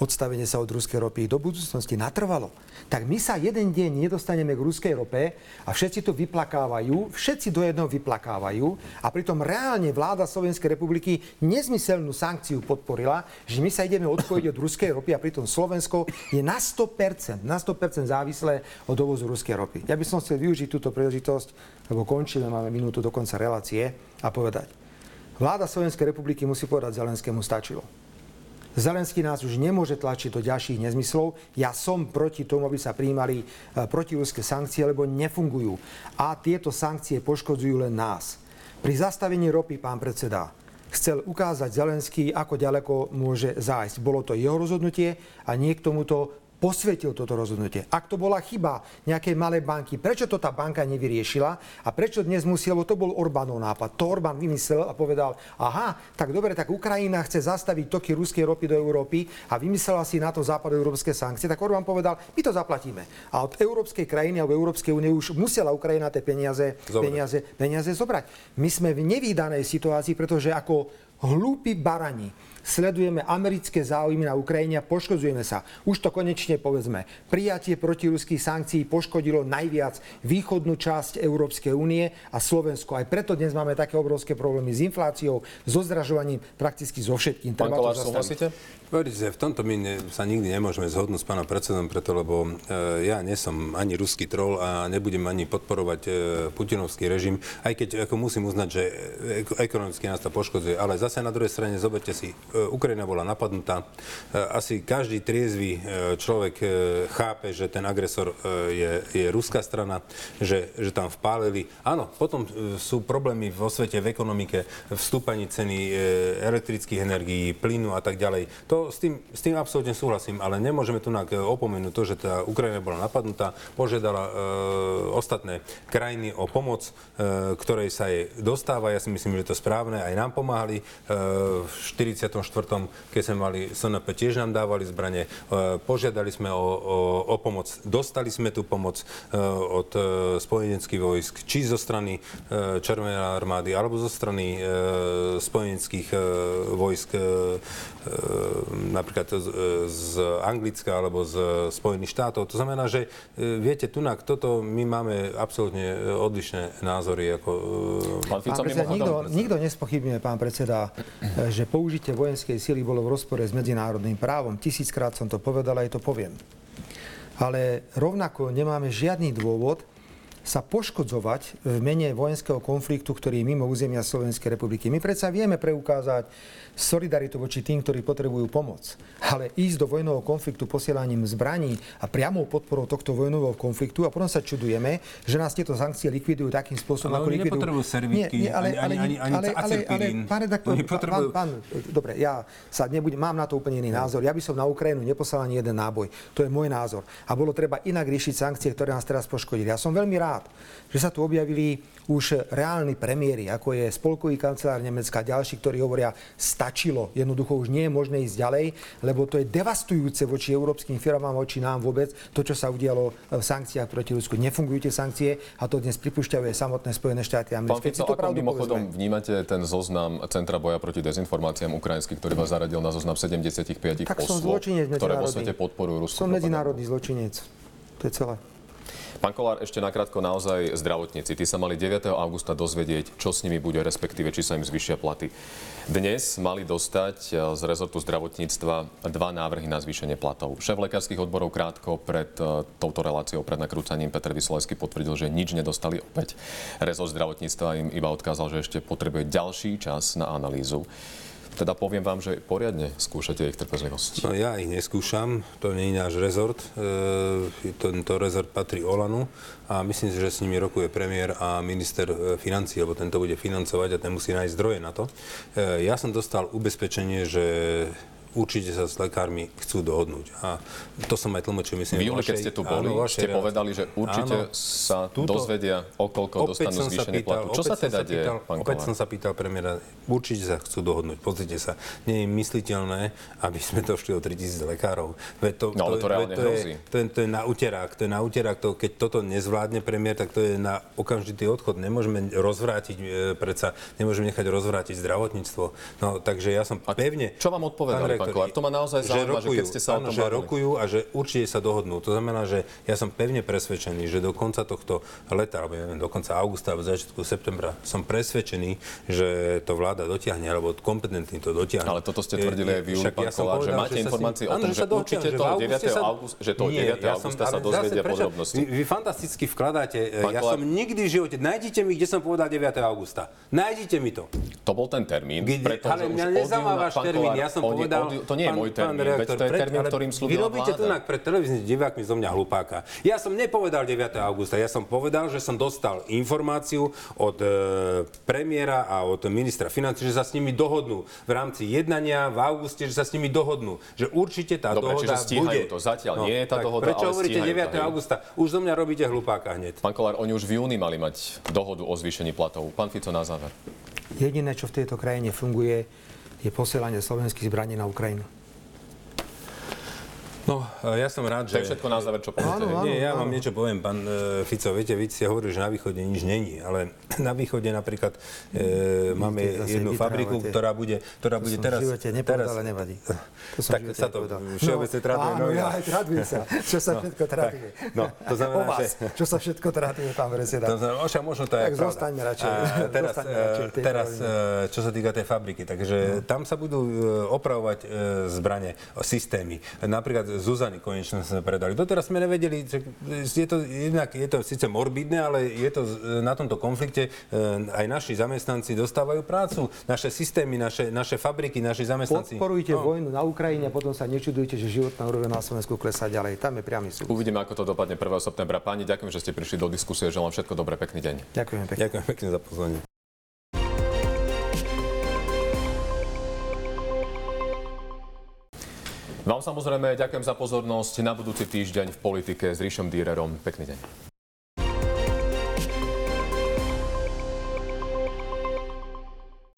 odstavenie sa od ruskej ropy do budúcnosti natrvalo. Tak my sa jeden deň nedostaneme k ruskej rope a všetci to vyplakávajú, všetci do jedného vyplakávajú a pritom reálne vláda Slovenskej republiky nezmyselnú sankciu podporila, že my sa ideme odpojiť od ruskej ropy a pritom Slovensko je na 100%, na 100% závislé od dovozu ruskej ropy. Ja by som chcel využiť túto príležitosť, lebo končíme, máme minútu do konca relácie a povedať. Vláda Slovenskej republiky musí povedať Zelenskému stačilo. Zelenský nás už nemôže tlačiť do ďalších nezmyslov. Ja som proti tomu, aby sa prijímali e, protiruské sankcie, lebo nefungujú. A tieto sankcie poškodzujú len nás. Pri zastavení ropy, pán predseda, chcel ukázať Zelenský, ako ďaleko môže zájsť. Bolo to jeho rozhodnutie a nie k tomuto posvetil toto rozhodnutie. Ak to bola chyba nejakej malej banky, prečo to tá banka nevyriešila a prečo dnes musí, lebo to bol Orbánov nápad. To Orbán vymyslel a povedal, aha, tak dobre, tak Ukrajina chce zastaviť toky ruskej ropy do Európy a vymyslela si na to západoeurópske sankcie, tak Orbán povedal, my to zaplatíme. A od európskej krajiny alebo Európskej únie už musela Ukrajina tie peniaze, Zobrať. peniaze, peniaze zobrať. My sme v nevýdanej situácii, pretože ako hlúpi barani sledujeme americké záujmy na Ukrajine a poškodzujeme sa. Už to konečne povedzme. Prijatie protiruských sankcií poškodilo najviac východnú časť Európskej únie a Slovensko. Aj preto dnes máme také obrovské problémy s infláciou, so zdražovaním, prakticky so všetkým. Pán Treba súhlasíte? Viete, v tomto my ne, sa nikdy nemôžeme zhodnúť s pánom predsedom, preto lebo e, ja nie som ani ruský troll a nebudem ani podporovať e, putinovský režim, aj keď ako musím uznať, že e, ekonomicky nás to poškodzuje. Ale zase na druhej strane zoberte si, e, Ukrajina bola napadnutá. E, asi každý triezvy e, človek e, chápe, že ten agresor e, je, je ruská strana, že, že tam vpálili. Áno, potom e, sú problémy vo svete, v ekonomike, v stúpaní ceny e, elektrických energií, plynu a tak ďalej. To s tým, s tým absolútne súhlasím, ale nemôžeme tu opomenúť to, že tá Ukrajina bola napadnutá, požiadala e, ostatné krajiny o pomoc, e, ktorej sa jej dostáva. Ja si myslím, že to správne. Aj nám pomáhali. E, v 44. keď sme mali SNP, tiež nám dávali zbranie. E, požiadali sme o, o, o pomoc. Dostali sme tú pomoc e, od e, spojeneckých vojsk, či zo strany Červenej armády, alebo zo strany spojeneckých vojsk, napríklad z, Anglicka alebo z Spojených štátov. To znamená, že viete, tunak, toto my máme absolútne odlišné názory. Ako, Pán Pán Fico, predseda, nikto, nikto nespochybňuje, pán predseda, že použitie vojenskej sily bolo v rozpore s medzinárodným právom. Tisíckrát som to povedal, aj to poviem. Ale rovnako nemáme žiadny dôvod sa poškodzovať v mene vojenského konfliktu, ktorý je mimo územia Slovenskej republiky. My predsa vieme preukázať solidaritu voči tým, ktorí potrebujú pomoc. Ale ísť do vojnového konfliktu posielaním zbraní a priamou podporou tohto vojnového konfliktu a potom sa čudujeme, že nás tieto sankcie likvidujú takým spôsobom, Ale ako likvidujú. nepotrebujú servítky, Nie, nie, ale, ani- ani- ani ale, ale, ale, pán redaktor, Oni pán, pán, dobre, ja sa nebudem, mám na to úplne iný názor. Ja by som na Ukrajinu neposlal ani jeden náboj. To je môj názor. A bolo treba inak riešiť sankcie, ktoré nás teraz poškodili. Ja som veľmi rád, že sa tu objavili už reálni premiéry, ako je spolkový kancelár Nemecka a ďalší, ktorí hovoria, stačilo, jednoducho už nie je možné ísť ďalej, lebo to je devastujúce voči európskym firmám, voči nám vôbec, to, čo sa udialo v sankciách proti Rusku. Nefungujú tie sankcie a to dnes pripúšťajú aj samotné Spojené štáty Pán americké. Fico, ako pravdu mimochodom povedzme. vnímate ten zoznam Centra boja proti dezinformáciám ukrajinský, ktorý vás zaradil na zoznam 75 Tak som zločinec ktoré vo svete podporujú Ruskú Som medzinárodný zločinec. To je celé. Pán Kolár, ešte nakrátko naozaj zdravotníci. Tí sa mali 9. augusta dozvedieť, čo s nimi bude, respektíve či sa im zvyšia platy. Dnes mali dostať e, z rezortu zdravotníctva dva návrhy na zvýšenie platov. Šéf lekárskych odborov krátko pred e, touto reláciou, pred nakrúcaním Peter Vysolesky potvrdil, že nič nedostali opäť. Rezort zdravotníctva im iba odkázal, že ešte potrebuje ďalší čas na analýzu. Teda poviem vám, že poriadne skúšate ich trpezlivosť. No, ja ich neskúšam, to nie je náš rezort. E, tento rezort patrí Olanu a myslím si, že s nimi rokuje premiér a minister e, financí, lebo tento bude financovať a ten musí nájsť zdroje na to. E, ja som dostal ubezpečenie, že určite sa s lekármi chcú dohodnúť. A to som aj tlmočil, myslím, V júli, keď ste tu boli, áno, ste povedali, že určite Áno. sa Túto- dozvedia, o koľko dostanú zvýšenie platu. Čo sa teda deje, pán Opäť som sa pýtal premiéra, určite sa chcú dohodnúť. Pozrite sa, nie je mysliteľné, aby sme došli o 3000 lekárov. Veď to, No, ale to reálne veď to, je, to, je, to je na uterák, to je na uterák, to, keď toto nezvládne premiér, tak to je na okamžitý odchod. Nemôžeme rozvrátiť, e, predsa nemôžeme nechať rozvrátiť zdravotníctvo. No, takže ja som pevne... čo vám odpovedali, pán Kolár? To ma naozaj zaujíma, že keď ste sa o áno, tom že bavili. rokujú a že určite sa dohodnú. To znamená, že ja som pevne presvedčený, že do konca tohto leta, alebo neviem, do konca augusta alebo začiatku septembra som presvedčený, že to vláda dotiahne, alebo kompetentní to dotiahne. Ale toto ste tvrdili aj v júli, Však pán ja Kolár, že máte informácie o tom, že určite že to v auguste 9. sa- august- že to Nie, 9. ja som- augusta sa dozvedia podrobnosti. Vy, vy fantasticky vkladáte. e, Pán ja som nikdy v živote... Nájdite mi, kde som povedal 9. augusta. Nájdite mi to. To bol ten termín, Kde, pretože ale mňa pán termín, ja som oni povedal... od- To nie je môj termín, veď reaktor, to je termín, ale ktorým Vy slúbila robíte tu vláda. na pred televíznymi divákmi zo mňa hlupáka. Ja som nepovedal 9. augusta, ja som povedal, že som dostal informáciu od e, premiéra a od ministra financí, že sa s nimi dohodnú v rámci jednania v auguste, že sa s nimi dohodnú, že určite tá Dobre, dohoda bude. No, to. Zatiaľ nie je tá tak dohoda, Prečo ale hovoríte stíhajú 9. to, augusta? Už zo mňa robíte hlupáka hneď. Pán Kolár, oni už v júni mali mať dohodu o zvýšení platov. Pán Fico na záver. Jediné, čo v tejto krajine funguje, je posielanie slovenských zbraní na Ukrajinu. No, ja som rád, To je že... všetko na záver, čo poviete. Áno, áno. Nie, ja vám niečo poviem, pán e, Fico. Viete, vy ste hovorili, že na východe nič není, ale <clears throat> na východe napríklad e, máme jednu vytrávate. fabriku, ktorá bude, ktorá To bude som teraz... v živote nepovedal, ale nevadí. <laughs> To som Tak sa to nepovedal. všeobecne traduje Áno, ja aj tradujem sa. Čo sa všetko traduje. no, to znamená, vás, že- čo sa všetko traduje, pán predseda. To znamená, však možno to je Tak zostaňme radšej. A <laughs> teraz, e, teraz e, čo sa týka tej fabriky, takže tam sa budú e, opravovať e, zbranie, systémy. Napríklad Zuzany konečne sme predali. Doteraz sme nevedeli, že je to, jednak, je to síce morbidné, ale je to e, na tomto konflikte e, aj naši zamestnanci dostávajú prácu. Naše systémy, naše, naše fabriky, naši zamestnanci. Podporujte No. vojnu na Ukrajine a potom sa nečudujte, že životná úroveň na Slovensku klesá ďalej. Tam je priamy súd. Uvidíme, ako to dopadne 1. septembra. Páni, ďakujem, že ste prišli do diskusie. Želám všetko dobré, pekný deň. Ďakujem pekne. Ďakujem pekne za pozornie. Vám samozrejme ďakujem za pozornosť. Na budúci týždeň v politike s Ríšom Dýrerom. Pekný deň.